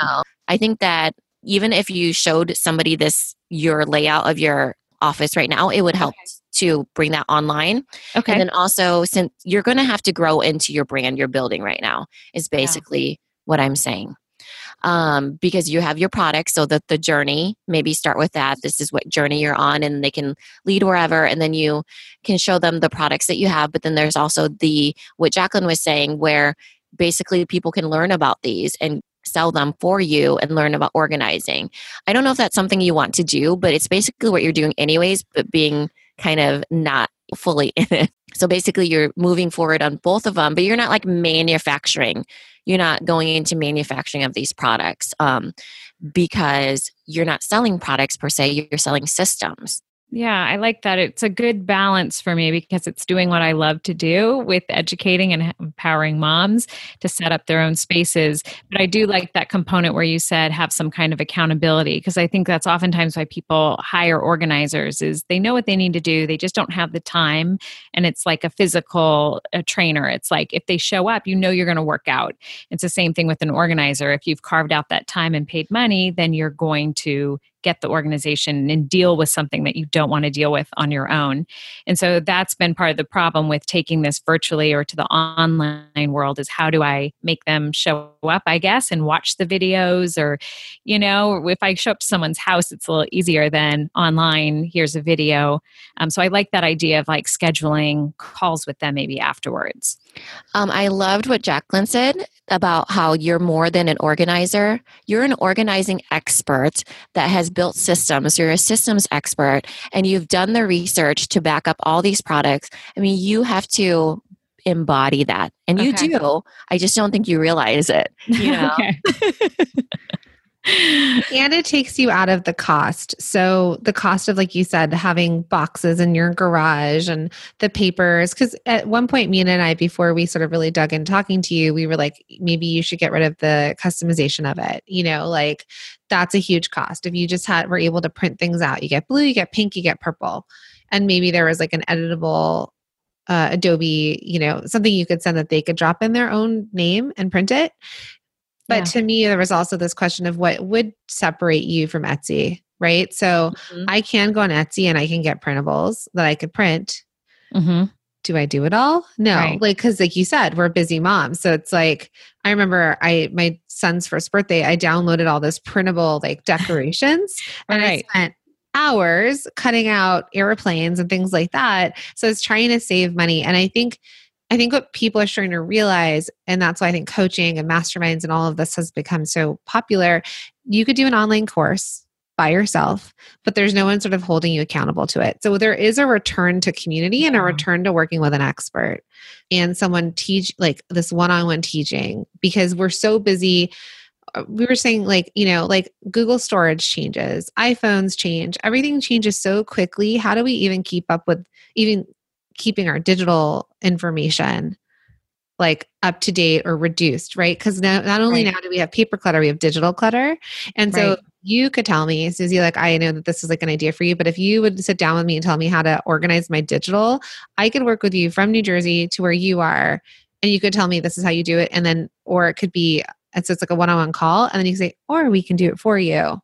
I think that even if you showed somebody this your layout of your office right now, it would help okay. to bring that online. Okay. And then also, since you're going to have to grow into your brand you're building right now, is basically yeah. what I'm saying. Um, because you have your product, so that the journey, maybe start with that. This is what journey you're on, and they can lead wherever, and then you can show them the products that you have. But then there's also the what Jacqueline was saying, where basically people can learn about these and sell them for you and learn about organizing. I don't know if that's something you want to do, but it's basically what you're doing anyways, but being kind of not fully in it. So basically, you're moving forward on both of them, but you're not like manufacturing. You're not going into manufacturing of these products um, because you're not selling products per se, you're selling systems. Yeah, I like that. It's a good balance for me because it's doing what I love to do with educating and empowering moms to set up their own spaces. But I do like that component where you said have some kind of accountability because I think that's oftentimes why people hire organizers is they know what they need to do, they just don't have the time and it's like a physical a trainer. It's like if they show up, you know you're going to work out. It's the same thing with an organizer. If you've carved out that time and paid money, then you're going to get the organization and deal with something that you don't want to deal with on your own. And so that's been part of the problem with taking this virtually or to the online world is how do I make them show up, I guess, and watch the videos or, you know, if I show up to someone's house, it's a little easier than online. Here's a video. Um, so I like that idea of like scheduling calls with them maybe afterwards. Um, I loved what Jacqueline said about how you're more than an organizer. You're an organizing expert that has built systems. You're a systems expert and you've done the research to back up all these products. I mean, you have to embody that. And you okay. do. I just don't think you realize it. You know? and it takes you out of the cost. So the cost of, like you said, having boxes in your garage and the papers. Because at one point, Minna and I, before we sort of really dug in talking to you, we were like, maybe you should get rid of the customization of it. You know, like that's a huge cost. If you just had were able to print things out, you get blue, you get pink, you get purple, and maybe there was like an editable uh, Adobe, you know, something you could send that they could drop in their own name and print it. But yeah. to me, there was also this question of what would separate you from Etsy, right? So mm-hmm. I can go on Etsy and I can get printables that I could print. Mm-hmm. Do I do it all? No, right. like because like you said, we're busy moms. So it's like I remember I my son's first birthday, I downloaded all this printable like decorations, and right. I spent hours cutting out airplanes and things like that. So it's trying to save money, and I think I think what people are starting to realize, and that's why I think coaching and masterminds and all of this has become so popular. You could do an online course by yourself, but there's no one sort of holding you accountable to it. So there is a return to community and a return to working with an expert and someone teach like this one on one teaching because we're so busy uh, we were saying like you know like google storage changes iphones change everything changes so quickly how do we even keep up with even keeping our digital information like up to date or reduced, right? Because now not only right. now do we have paper clutter, we have digital clutter. And so right. you could tell me, Susie, like, I know that this is like an idea for you, but if you would sit down with me and tell me how to organize my digital, I could work with you from New Jersey to where you are. And you could tell me this is how you do it. And then, or it could be, and so it's like a one on one call. And then you can say, or we can do it for you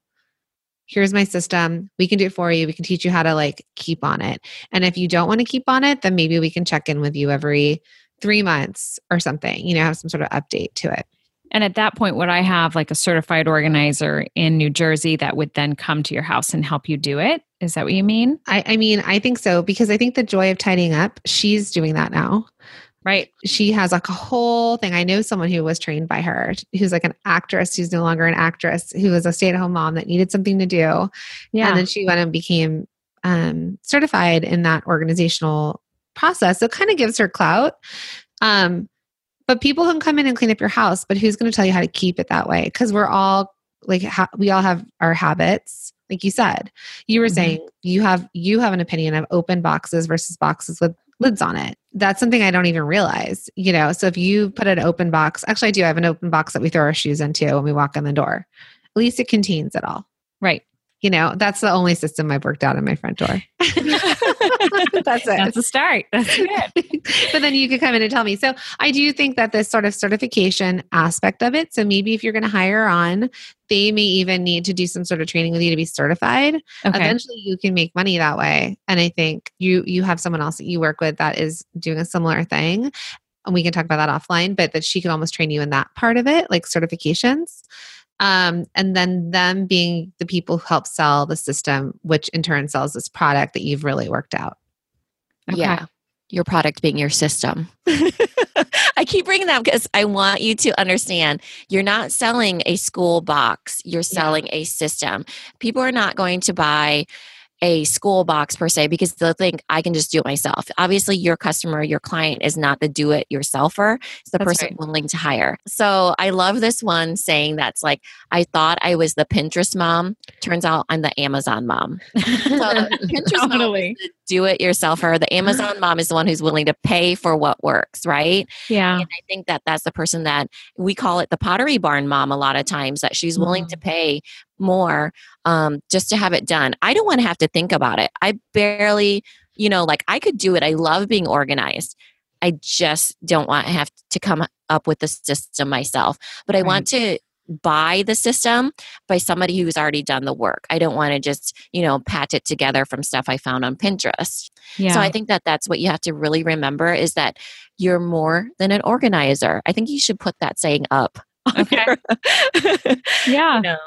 here's my system. We can do it for you. We can teach you how to like keep on it. And if you don't want to keep on it then maybe we can check in with you every three months or something you know have some sort of update to it. And at that point would i have like a certified organizer in new jersey that would then come to your house and help you do it? Is that what you mean? I, I mean i think so because i think the joy of tidying up she's doing that now Right. She has like a whole thing. I know someone who was trained by her, who's like an actress, who's no longer an actress, who was a stay at home mom that needed something to do. Yeah. And then she went and became um, certified in that organizational process. So it kind of gives her clout. Um, but people can come in and clean up your house, but who's going to tell you how to keep it that way? Because we're all like, ha- we all have our habits like you said you were mm-hmm. saying you have you have an opinion of open boxes versus boxes with lids on it. That's something I don't even realize, you know. So if you put an open box, actually, I do have an open box that we throw our shoes into when we walk in the door. At least it contains it all. Right. You know, that's the only system I've worked out in my front door. That's it. That's a start. That's good. but then you could come in and tell me. So I do think that this sort of certification aspect of it. So maybe if you're going to hire on, they may even need to do some sort of training with you to be certified. Okay. Eventually you can make money that way. And I think you you have someone else that you work with that is doing a similar thing. And we can talk about that offline, but that she can almost train you in that part of it, like certifications. Um, and then them being the people who help sell the system, which in turn sells this product that you've really worked out. Okay. Yeah. Your product being your system. I keep bringing that because I want you to understand you're not selling a school box, you're selling a system. People are not going to buy a school box per se because they'll think I can just do it myself. Obviously, your customer, your client is not the do it yourselfer, it's the That's person right. willing to hire. So I love this one saying that's like, I thought I was the Pinterest mom. Turns out I'm the Amazon mom. So the Pinterest Totally. the do it yourselfer. The Amazon mom is the one who's willing to pay for what works, right? Yeah. And I think that that's the person that we call it the pottery barn mom a lot of times that she's willing to pay more um, just to have it done. I don't want to have to think about it. I barely, you know, like I could do it. I love being organized. I just don't want to have to come up with the system myself. But I want to buy the system by somebody who's already done the work. I don't want to just, you know, patch it together from stuff I found on Pinterest. Yeah. So I think that that's what you have to really remember is that you're more than an organizer. I think you should put that saying up. Okay. yeah. you know.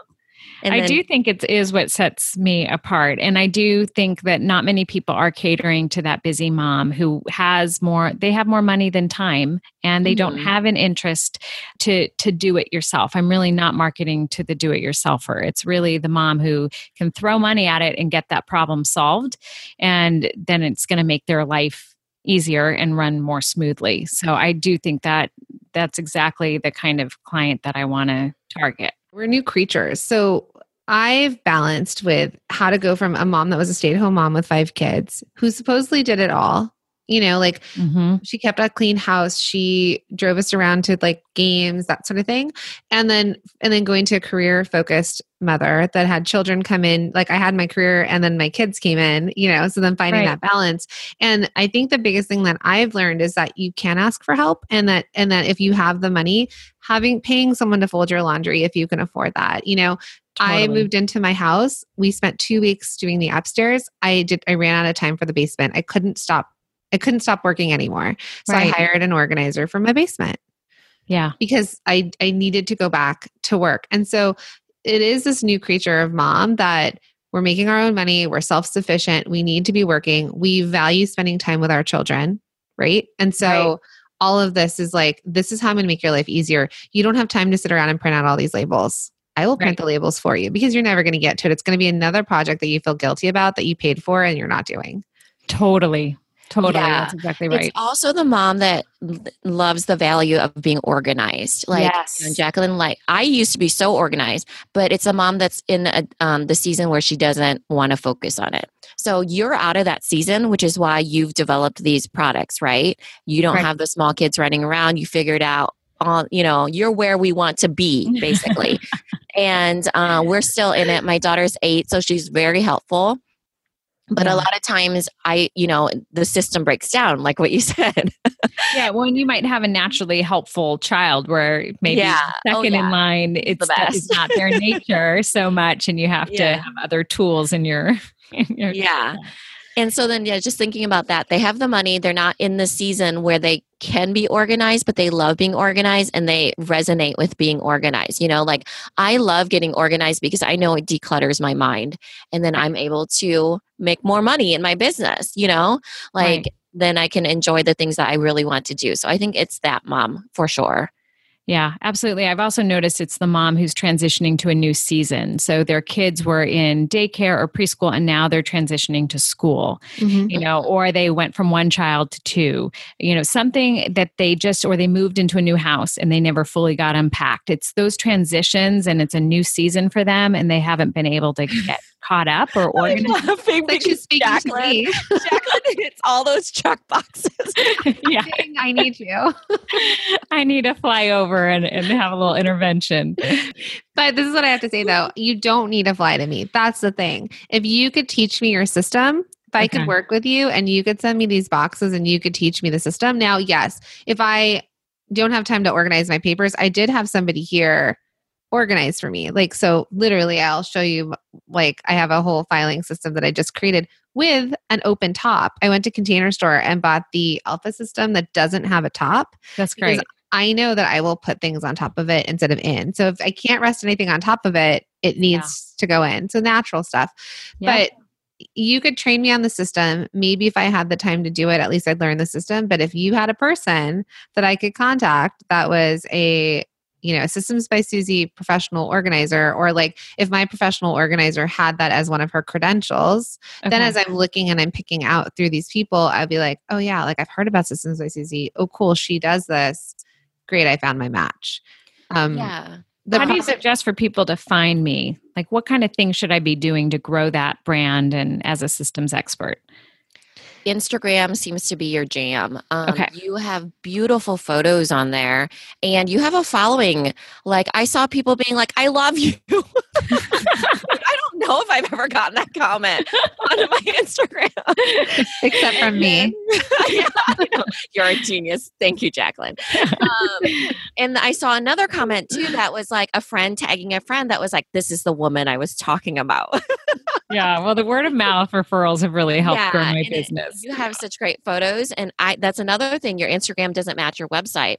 And I then- do think it is what sets me apart. And I do think that not many people are catering to that busy mom who has more, they have more money than time and they don't Mhm. have an interest to to do it yourself. I'm really not marketing to the do it yourselfer. It's really the mom who can throw money at it and get that problem solved. And then it's going to make their life easier and run more smoothly. So I do think that that's exactly the kind of client that I want to target. We're new creatures. So I've balanced with how to go from a mom that was a stay at home mom with five kids who supposedly did it all. You know, like Mm-hmm. she kept a clean house she drove us around to like games that sort of thing and then and then going to a career focused mother that had children come in like i had my career and then my kids came in you know so then finding Right. that balance and i think the biggest thing that i've learned is that you can ask for help and that and that if you have the money having paying someone to fold your laundry if you can afford that you know I moved into my house. We spent two weeks doing the upstairs. I did. I ran out of time for the basement. I couldn't stop. I couldn't stop working anymore. So Right. I hired an organizer for my basement Yeah. because I I needed to go back to work. And so it is this new creature of mom that we're making our own money. We're self sufficient. We need to be working. We value spending time with our children, right? And so. Right. All of this is like, this is how I'm going to make your life easier. You don't have time to sit around and print out all these labels. I will print Right. the labels for you because you're never going to get to it. It's going to be another project that you feel guilty about that you paid for and you're not doing. Totally. Totally. Yeah. That's exactly right. It's also the mom that l- loves the value of being organized. Like Yes. you know, Jacqueline, like I used to be so organized, but it's a mom that's in a, um, the season where she doesn't want to focus on it. So you're out of that season, which is why you've developed these products, right? You don't Right. have the small kids running around. You figured out on, you know, you're where we want to be, basically. and uh, we're still in it. My daughter's eight, so she's very helpful. But Yeah. a lot of times, I, you know, the system breaks down, like what you said. yeah. Well, and you might have a naturally helpful child where maybe Yeah. Oh, second yeah. in line, it's, it's not their nature so much, and you have to have other tools in your. In your yeah. And so then, yeah, just thinking about that, they have the money. They're not in the season where they can be organized, but they love being organized and they resonate with being organized. You know, like I love getting organized because I know it declutters my mind. And then I'm able to make more money in my business, you know, like Right. then I can enjoy the things that I really want to do. So I think it's that mom for sure. Yeah, absolutely. I've also noticed it's the mom who's transitioning to a new season. So their kids were in daycare or preschool and now they're transitioning to school, mm-hmm. you know, or they went from one child to two, you know, something that they just, or they moved into a new house and they never fully got unpacked. It's those transitions and it's a new season for them and they haven't been able to get caught up or organized. laughing Like she's speaking to me. Jacqueline, it's all those check boxes. yeah, Saying, I need you. I need to fly over and, and have a little intervention. But this is what I have to say though. You don't need to fly to me. That's the thing. If you could teach me your system, If I Okay. could work with you and you could send me these boxes and you could teach me the system. Now, yes, if I don't have time to organize my papers, I did have somebody here organize for me. Like, so literally, I'll show you, like, I have a whole filing system that I just created with an open top. I went to Container Store and bought the Elfa system that doesn't have a top. That's great. I know that I will put things on top of it instead of in. So if I can't rest anything on top of it, it needs to go in. So natural stuff. Yeah. But you could train me on the system. Maybe if I had the time to do it, at least I'd learn the system. But if you had a person that I could contact that was a you know, systems by Susie professional organizer, or like if my professional organizer had that as one of her credentials, then as I'm looking and I'm picking out through these people, I'd be like, oh yeah, like I've heard about systems by Susie. Oh, cool, she does this. Great, I found my match. Um, yeah. How do you suggest for people to find me? Like, what kind of things should I be doing to grow that brand and as a systems expert? Instagram seems to be your jam. Um, Okay. You have beautiful photos on there and you have a following. Like, I saw people being like, I love you. Know if I've ever gotten that comment on my Instagram. except from me. Yeah, You're a genius. Thank you, Jacqueline. Um, and I saw another comment too that was like a friend tagging a friend that was like, This is the woman I was talking about. yeah, well, the word of mouth referrals have really helped grow my and it- business. You have such great photos, and I that's another thing. Your Instagram doesn't match your website.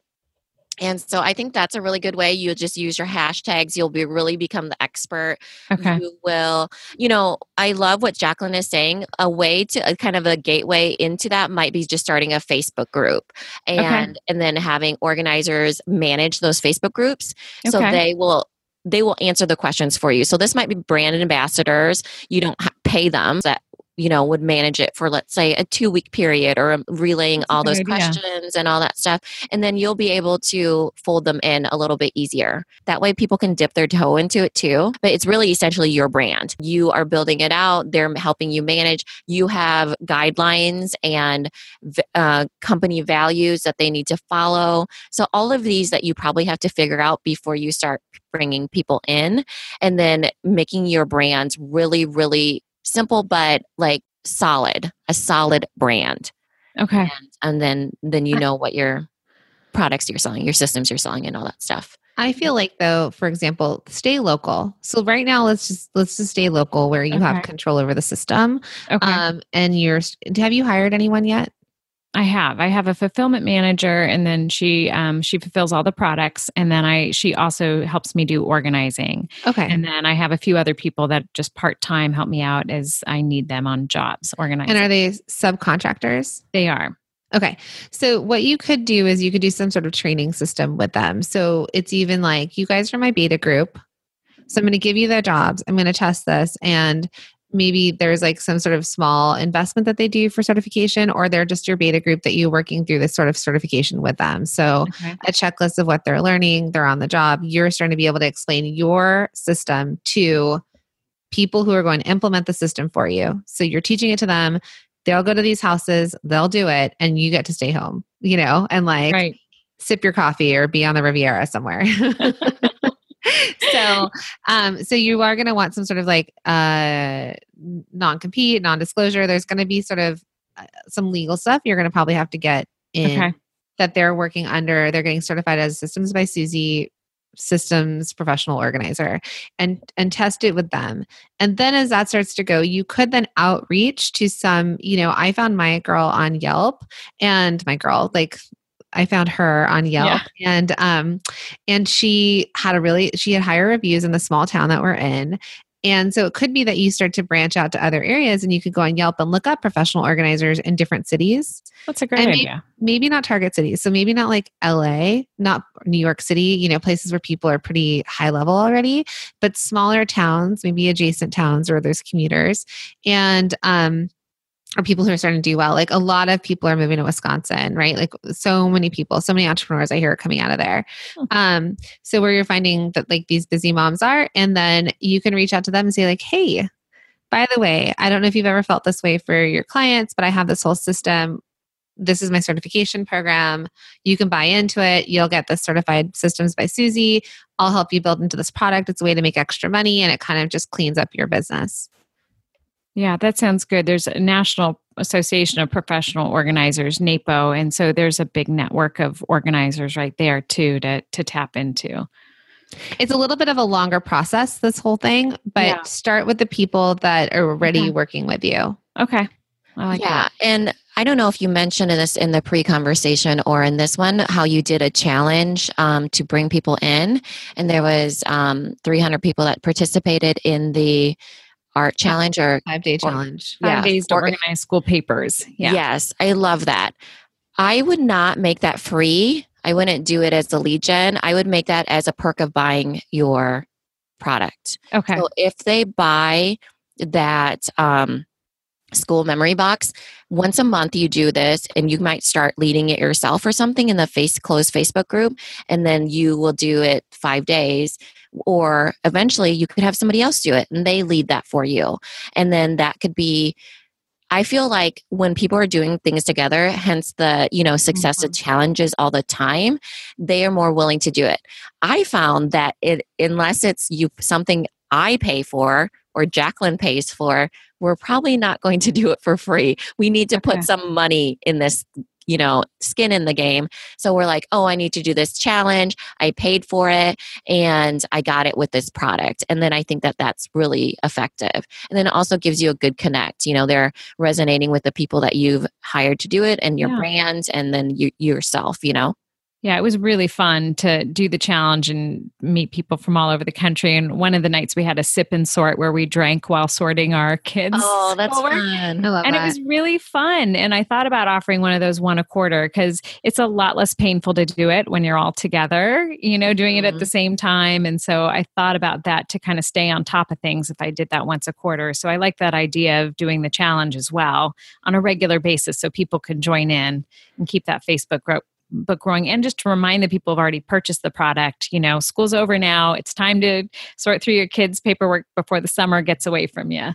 And so I think that's a really good way. You just use your hashtags. You'll be really become the expert. Okay. You will, you know, I love what Jacqueline is saying. A way to a kind of a gateway into that might be just starting a Facebook group and and then having organizers manage those Facebook groups so they will they will answer the questions for you. So this might be brand ambassadors. You don't ha- pay them that you know would manage it for let's say a 2 week period or um, relaying That's all those idea. questions and all that stuff and then you'll be able to fold them in a little bit easier. That way people can dip their toe into it too. But it's really essentially your brand. You are building it out, they're helping you manage. You have guidelines and uh, company values that they need to follow. So all of these that you probably have to figure out before you start bringing people in and then making your brands really really simple but like solid, a solid brand Okay. and, and then then you know what your products you're selling your systems you're selling and all that stuff I feel like though, for example, stay local. So right now, let's just let's just stay local where you have control over the system. Okay. Um, and you're have you hired anyone yet? I have. I have a fulfillment manager, and then she um, she fulfills all the products, and then I she also helps me do organizing, Okay. and then I have a few other people that just part time help me out as I need them on jobs organizing. And are they subcontractors? they are Okay. So what you could do is you could do some sort of training system with them. So it's even like you guys are my beta group. So I'm going to give you the jobs. I'm going to test this and maybe there's like some sort of small investment that they do for certification or they're just your beta group that you're working through this sort of certification with them. So okay. a checklist of what they're learning, they're on the job. You're starting to be able to explain your system to people who are going to implement the system for you. So you're teaching it to them. They'll go to these houses, they'll do it, and you get to stay home, you know, and like right. sip your coffee or be on the Riviera somewhere. so um so you are going to want some sort of like uh non-compete non-disclosure. There's going to be sort of uh, some legal stuff you're going to probably have to get in Okay. that they're working under. They're getting certified as systems by susie systems professional organizer and and test it with them. And then as that starts to go you could then outreach to some you know i found my girl on yelp and my girl like i found her on yelp and um and she had a really she had higher reviews in the small town that we're in and so it could be that you start to branch out to other areas and you could go on Yelp and look up professional organizers in different cities That's a great And may- idea. maybe not target cities. So maybe not like LA, not New York City, you know, places where people are pretty high level already, but smaller towns, maybe adjacent towns where there's commuters and um or people who are starting to do well. Like a lot of people are moving to Wisconsin, right? Like so many people, so many entrepreneurs I hear are coming out of there. Um, so where you're finding that like these busy moms are, and then you can reach out to them and say, like, hey, by the way, I don't know if you've ever felt this way for your clients, but I have this whole system this is my certification program. You can buy into it. You'll get the certified systems by Susie. I'll help you build into this product. It's a way to make extra money and it kind of just cleans up your business. Yeah, that sounds good. There's a National Association of Professional Organizers, NAPO, and so there's a big network of organizers right there too to to tap into. It's a little bit of a longer process, this whole thing, but Yeah. start with the people that are already Okay. working with you. Okay. I like yeah, that. and I don't know if you mentioned in this in the pre-conversation or in this one how you did a challenge um, to bring people in, and there was um, 300 people that participated in the art challenge. Or Five day Or- challenge. Five yeah, days to orga- organize school papers. Yeah. yes, I love that. I would not make that free. I wouldn't do it as the lead gen. I would make that as a perk of buying your product. Okay. So if they buy that um, school memory box, once a month you do this, and you might start leading it yourself or something in the face closed Facebook group, and then you will do it five days. Or eventually you could have somebody else do it and they lead that for you. And then that could be I feel like when people are doing things together, hence the, you know, success of mm-hmm. challenges all the time, they are more willing to do it. I found that it unless it's you something I pay for or Jacqueline pays for, we're probably not going to do it for free. We need to Okay. put some money in this, you know, skin in the game. So we're like, oh, I need to do this challenge. I paid for it and I got it with this product. And then I think that that's really effective. And then it also gives you a good connect. You know, they're resonating with the people that you've hired to do it and your Yeah. brand and then you yourself, you know. Yeah, it was really fun to do the challenge and meet people from all over the country. And one of the nights we had a sip and sort where we drank while sorting our kids. Oh, that's schoolwork. fun. I love And that. it was really fun. And I thought about offering one of those one a quarter because it's a lot less painful to do it when you're all together, you know, doing it at the mm-hmm. same time. And so I thought about that to kind of stay on top of things if I did that once a quarter. So I like that idea of doing the challenge as well on a regular basis so people can join in and keep that Facebook group book growing and just to remind the people who've already purchased the product you know school's over now it's time to sort through your kids paperwork before the summer gets away from you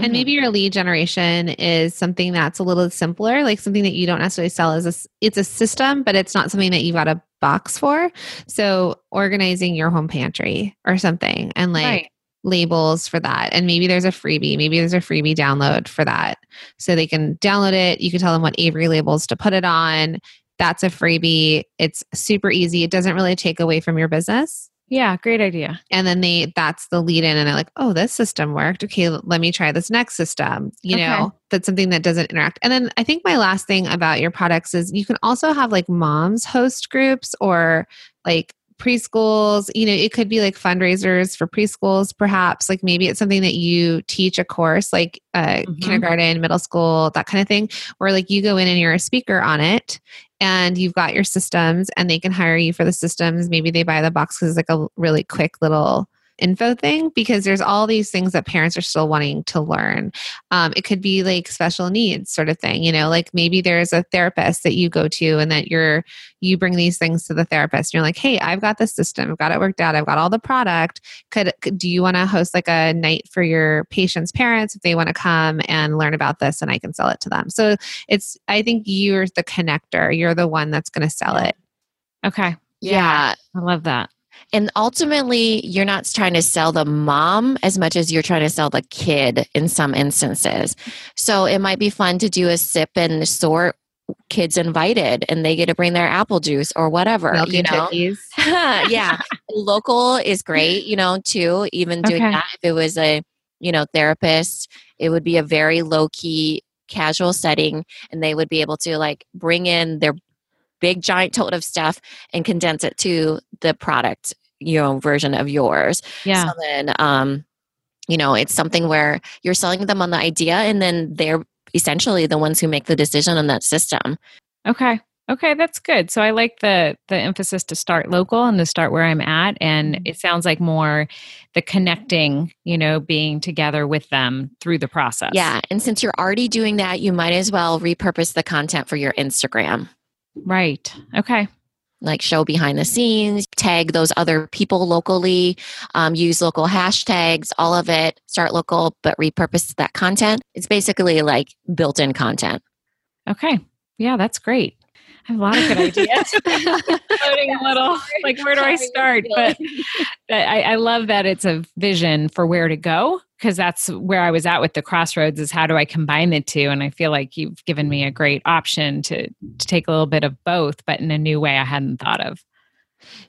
And maybe your lead generation is something that's a little simpler, like something that you don't necessarily sell as a, it's a system, but it's not something that you've got a box for. So organizing your home pantry or something and like right labels for that. And maybe there's a freebie, maybe there's a freebie download for that. So they can download it. You can tell them what Avery labels to put it on. That's a freebie. It's super easy. It doesn't really take away from your business yeah great idea and then they that's the lead in and they're like oh this system worked okay let me try this next system you Okay. know that's something that doesn't interact and then i think my last thing about your products is you can also have like moms host groups or like preschools you know it could be like fundraisers for preschools perhaps like maybe it's something that you teach a course like uh, Mhm. kindergarten middle school that kind of thing where like you go in and you're a speaker on it and you've got your systems and they can hire you for the systems. Maybe they buy the box because it's like a really quick little info thing because there's all these things that parents are still wanting to learn. Um, it could be like special needs sort of thing you know like maybe there's a therapist that you go to and that you're you bring these things to the therapist and you're like hey i've got this system. I've got it worked out. I've got all the product. Could, could do you want to host like a night for your patients parents if they want to come and learn about this and i can sell it to them? So it's i think you're the connector. You're the one that's going to sell it. Okay. Yeah. i love that And ultimately, you're not trying to sell the mom as much as you're trying to sell the kid in some instances. So it might be fun to do a sip and sort kids invited and they get to bring their apple juice or whatever, milk you know. yeah. Local is great, you know, too. Even doing Okay. that if it was a, you know, therapist, it would be a very low key casual setting and they would be able to like bring in their big giant tote of stuff and condense it to the product you know version of yours yeah so then um you know it's something where you're selling them on the idea and then they're essentially the ones who make the decision on that system Okay. Okay, that's good. So I like the the emphasis to start local and to start where I'm at and it sounds like more the connecting, you know, being together with them through the process. yeah and since you're already doing that you might as well repurpose the content for your instagram Right. Okay. like show behind the scenes, tag those other people locally, um, use local hashtags, all of it, start local, but repurpose that content. It's basically like built in content. Okay. Yeah, that's great. I have a lot of good ideas. Floating a little, like where do I start? But, but I, I love that it's a vision for where to go because that's where I was at with the crossroads is how do I combine the two? And I feel like you've given me a great option to to take a little bit of both, but in a new way I hadn't thought of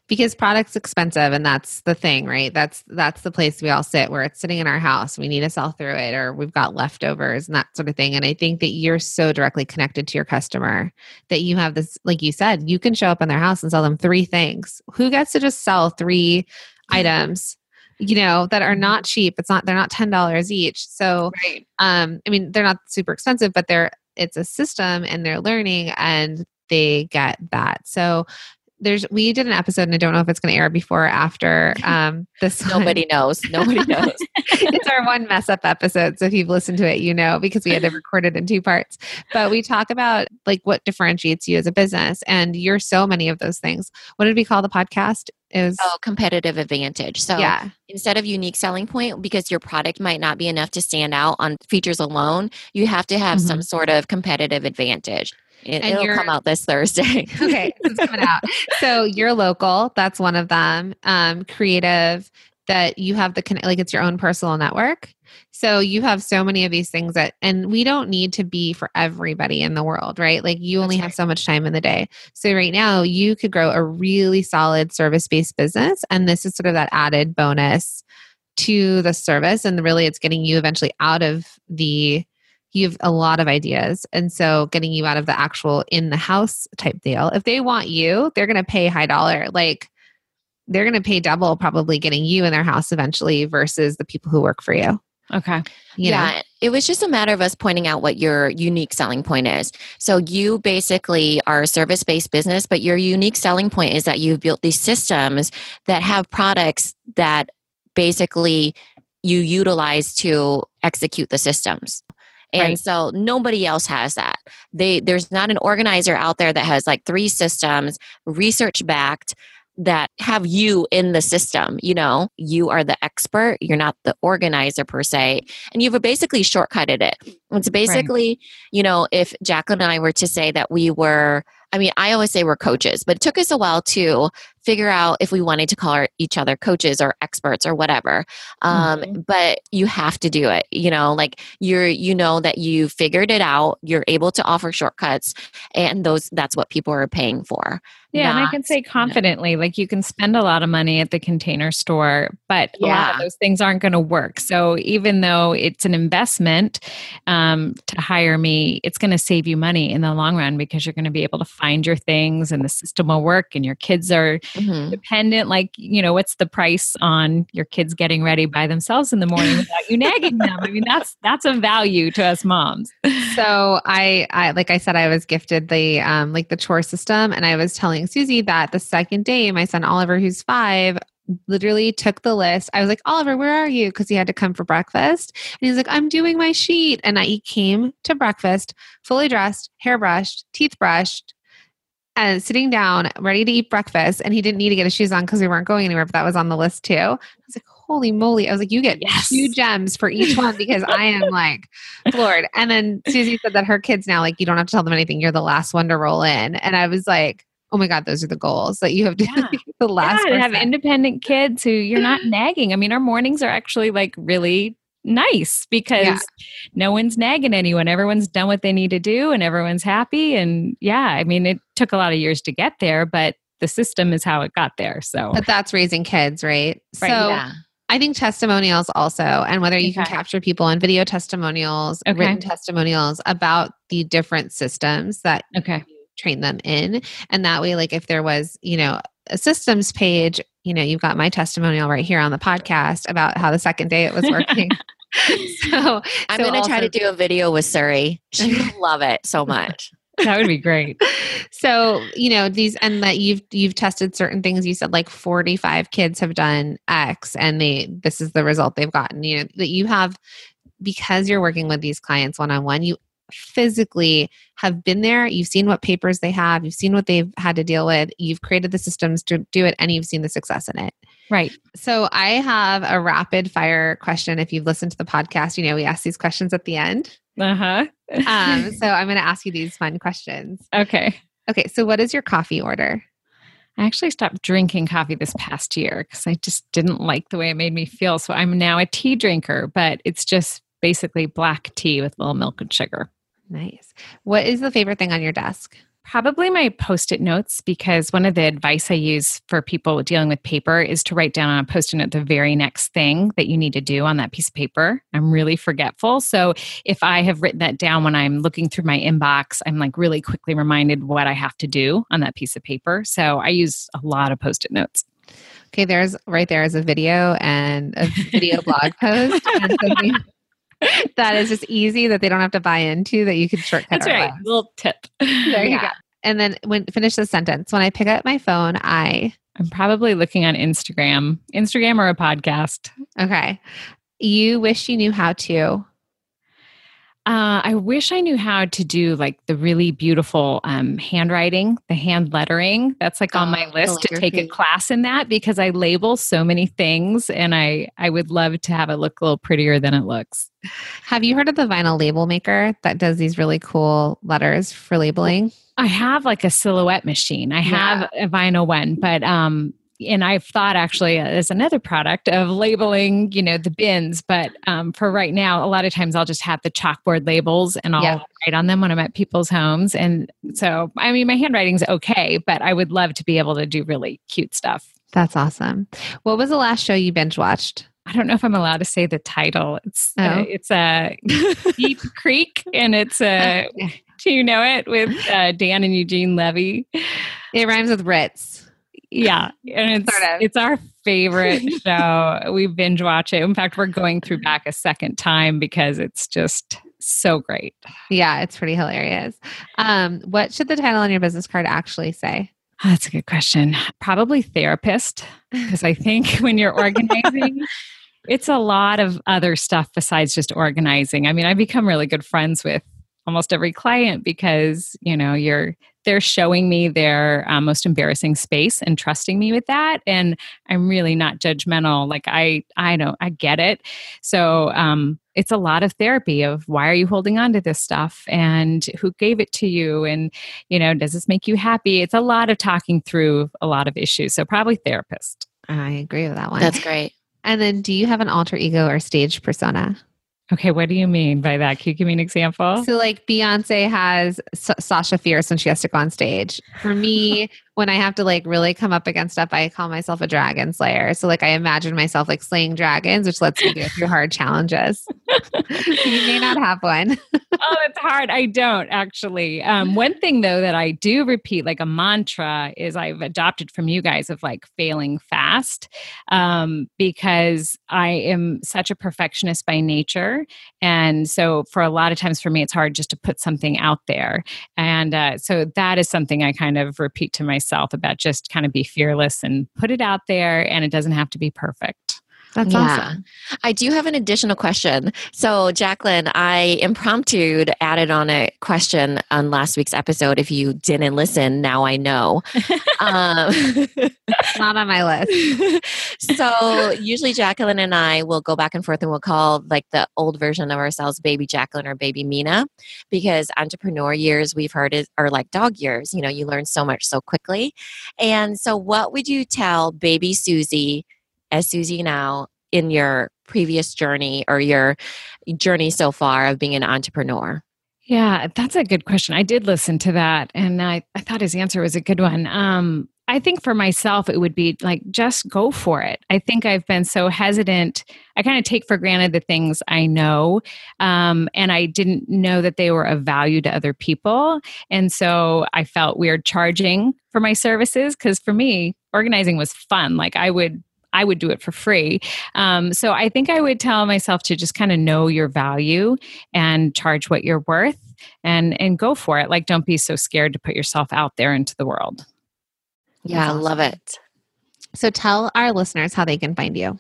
because product's expensive and that's the thing right? That's that's the place we all sit where it's sitting in our house. We need to sell through it or we've got leftovers and that sort of thing. And i think that you're so directly connected to your customer that you have this like you said you can show up in their house and sell them three things. Who gets to just sell three items you know that are not cheap? It's not they're not ten dollars each. So Right. um i mean they're not super expensive but they're it's a system and they're learning and they get that. So there's we did an episode and i don't know if it's going to air before or after um this one. Nobody knows. Nobody knows. it's our one mess up episode so if you've listened to it you know because we had to record it in two parts but we talk about like what differentiates you as a business and you're so many of those things what did we call the podcast is oh, competitive advantage. So yeah instead of unique selling point, because your product might not be enough to stand out on features alone, you have to have some sort of competitive advantage. It, And it'll come out this Thursday. okay, it's coming out. So you're local. That's one of them. Um, creative. That you have the like it's your own personal network. So you have so many of these things that, and we don't need to be for everybody in the world, right? Like you only That's have so much time in the day. So right now you could grow a really solid service based business, and this is sort of that added bonus to the service. And really, it's getting you eventually out of the you have a lot of ideas and so getting you out of the actual in the house type deal if they want you they're going to pay high dollar like they're going to pay double probably getting you in their house eventually versus the people who work for you Okay. you know? yeah, it was just a matter of us pointing out what your unique selling point is. So you basically are a service-based business, but your unique selling point is that you've built these systems that have products that basically you utilize to execute the systems. And Right. so nobody else has that. They there's not an organizer out there that has like three systems research backed that have you in the system, you know. You are the expert, you're not the organizer per se, and you've basically shortcutted it. It's basically, you know, if Jacqueline and I were to say that we were I mean, I always say we're coaches, but it took us a while to figure out if we wanted to call our, each other coaches or experts or whatever. Um, Mhm. But you have to do it. You know, like you're, you know that you figured it out. You're able to offer shortcuts, and those that's what people are paying for. Yeah, and I can say confidently, like you can spend a lot of money at the container store, but a lot of Yeah. those things aren't going to work. So even though it's an investment um, to hire me, it's going to save you money in the long run because you're going to be able to find your things and the system will work and your kids are Mhm. dependent. Like, you know, what's the price on your kids getting ready by themselves in the morning without you nagging them? I mean, that's that's a value to us moms. so I, I like i said i was gifted the um like the chore system and i was telling susie that the second day my son oliver who's five literally took the list i was like oliver where are you because he had to come for breakfast and he's like i'm doing my sheet and I, he came to breakfast fully dressed hair brushed teeth brushed and sitting down ready to eat breakfast and he didn't need to get his shoes on because we weren't going anywhere but that was on the list too i was like holy moly i was like you get Yes. two gems for each one because i am like floored. And then Susie said that her kids now, like, you don't have to tell them anything. You're the last one to roll in. And I was like, oh my God, those are the goals that you have to Yeah. the last yeah, to have independent kids who you're not nagging. I mean, our mornings are actually like really nice because Yeah. no one's nagging anyone. Everyone's done what they need to do and everyone's happy. And yeah, I mean, it took a lot of years to get there, but the system is how it got there. So but that's raising kids, right? Right, so yeah. I think testimonials also, and whether you can capture people in video testimonials, Okay. written testimonials about the different systems that okay. train them in. And that way, like if there was, you know, systems page, you know, you've got my testimonial right here on the podcast about how the second day it was working. so I'm so going to try to do a video with Surrey. She would love it so much. That would be great. so you know these and that you've you've tested certain things you said like 45 kids have done x and they this is the result they've gotten you know that you have because you're working with these clients one-on-one you physically have been there you've seen what papers they have you've seen what they've had to deal with you've created the systems to do it and you've seen the success in it Right. so i have a rapid fire question if you've listened to the podcast you know we ask these questions at the end Uh huh. um, so i'm going to ask you these fun questions okay. Okay, so what is your coffee order? I actually stopped drinking coffee this past year because I just didn't like the way it made me feel. So I'm now a tea drinker, but it's just basically black tea with a little milk and sugar. Nice. What is the favorite thing on your desk? Probably my post it notes because one of the advice I use for people dealing with paper is to write down on a post it note the very next thing that you need to do on that piece of paper. I'm really forgetful. So if I have written that down when I'm looking through my inbox, I'm like really quickly reminded what I have to do on that piece of paper. So I use a lot of post it notes. Okay, there's right there is a video and a video blog post. That is just easy that they don't have to buy into that you can shortcut. That's right. lives. Little tip. There you go. And then when finish the sentence. When I pick up my phone, I I'm probably looking on Instagram, Instagram or a podcast. okay. You wish you knew how to. Uh, I wish I knew how to do like the really beautiful um, handwriting, the hand lettering. That's like on my Oh, list to take a class in that because I label so many things, and I I would love to have it look a little prettier than it looks. Have you heard of the vinyl label maker that does these really cool letters for labeling? I have like a silhouette machine. I have a vinyl one, but um and I've thought actually as another product of labeling, you know, the bins. But um, for right now, a lot of times I'll just have the chalkboard labels and I'll Yeah. write on them when I'm at people's homes. And so, I mean, my handwriting's okay, but I would love to be able to do really cute stuff. That's awesome. What was the last show you binge watched? I don't know if I'm allowed to say the title. It's uh, Oh. it's a Deep Creek, and it's a. Do you know it with uh, Dan and Eugene Levy? It rhymes with Ritz. Yeah, and it's Sort of. it's our favorite show. We binge watch it. In fact, we're going through back a second time because it's just so great. Yeah, it's pretty hilarious. Um, what should the title on your business card actually say? Oh, that's a good question. Probably therapist because I think when you're organizing, it's a lot of other stuff besides just organizing. I mean, I become really good friends with almost every client because you know you're they're showing me their um, most embarrassing space and trusting me with that. And i'm really not judgmental. Like i i don't i get it. So um it's a lot of therapy of why are you holding on to this stuff? And who gave it to you? And you know does this make you happy? It's a lot of talking through a lot of issues. So probably therapist. I agree with that one. That's great. and then, do you have an alter ego or stage persona? Okay what do you mean by that can you give me an example So, like Beyonce has S- Sasha Fierce when she has to go on stage. For me, when I have to like really come up against stuff, I call myself a dragon slayer. So, like, I imagine myself like slaying dragons, which lets me go through hard challenges. you may not have one. oh, it's hard. I don't actually. Um, one thing though that I do repeat, like a mantra, is I've adopted from you guys of like failing fast, um, because I am such a perfectionist by nature, and so for a lot of times for me, it's hard just to put something out there, and uh, so that is something I kind of repeat to myself about just kind of be fearless and put it out there, and it doesn't have to be perfect. That's Yeah. awesome. I do have an additional question. So, Jacqueline, I impromptu added on a question on last week's episode. If you didn't listen, now I know. um, Not on my list. so, usually Jacqueline and I will go back and forth and we'll call like the old version of ourselves baby Jacqueline or baby Minna because entrepreneur years we've heard is, are like dog years. You know, you learn so much so quickly. And so, what would you tell baby Susie as Susie now in your previous journey or your journey so far of being an entrepreneur? Yeah, that's a good question. I did listen to that and I, I thought his answer was a good one. Um, I think for myself, it would be like, just go for it. I think I've been so hesitant. I kind of take for granted the things I know. Um, and I didn't know that they were of value to other people. And so I felt weird charging for my services because for me, organizing was fun. Like I would I would do it for free. Um, so I think I would tell myself to just kind of know your value and charge what you're worth and and go for it. Like don't be so scared to put yourself out there into the world. Yeah, I love it. So, tell our listeners how they can find you.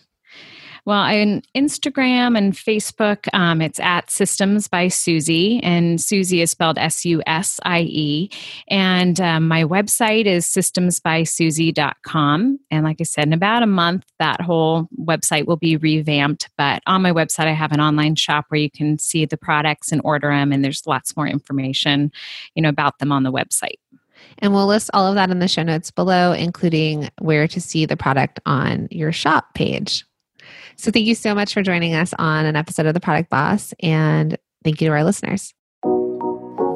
Well, on Instagram and Facebook, um, it's at Systems by Susie, and Susie is spelled S U S I E. And um, my website is systemsbysusie.com. And like I said, in about a month, that whole website will be revamped. But on my website, I have an online shop where you can see the products and order them, and there's lots more information, you know, about them on the website. And we'll list all of that in the show notes below, including where to see the product on your shop page. So, thank you so much for joining us on an episode of The Product Boss. And thank you to our listeners.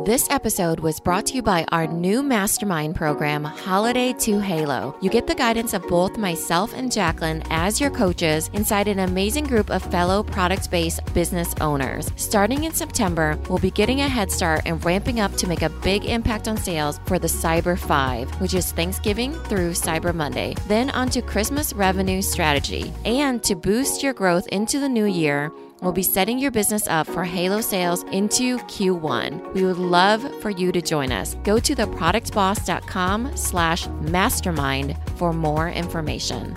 This episode was brought to you by our new mastermind program, Holiday to Halo. You get the guidance of both myself and Jacqueline as your coaches inside an amazing group of fellow product based business owners. Starting in September, we'll be getting a head start and ramping up to make a big impact on sales for the Cyber 5, which is Thanksgiving through Cyber Monday. Then on to Christmas revenue strategy. And to boost your growth into the new year, We'll be setting your business up for Halo sales into Q1. We would love for you to join us. Go to theproductboss.com slash mastermind for more information.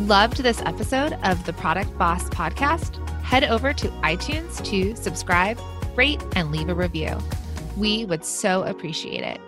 Loved this episode of the Product Boss podcast? Head over to iTunes to subscribe, rate, and leave a review. We would so appreciate it.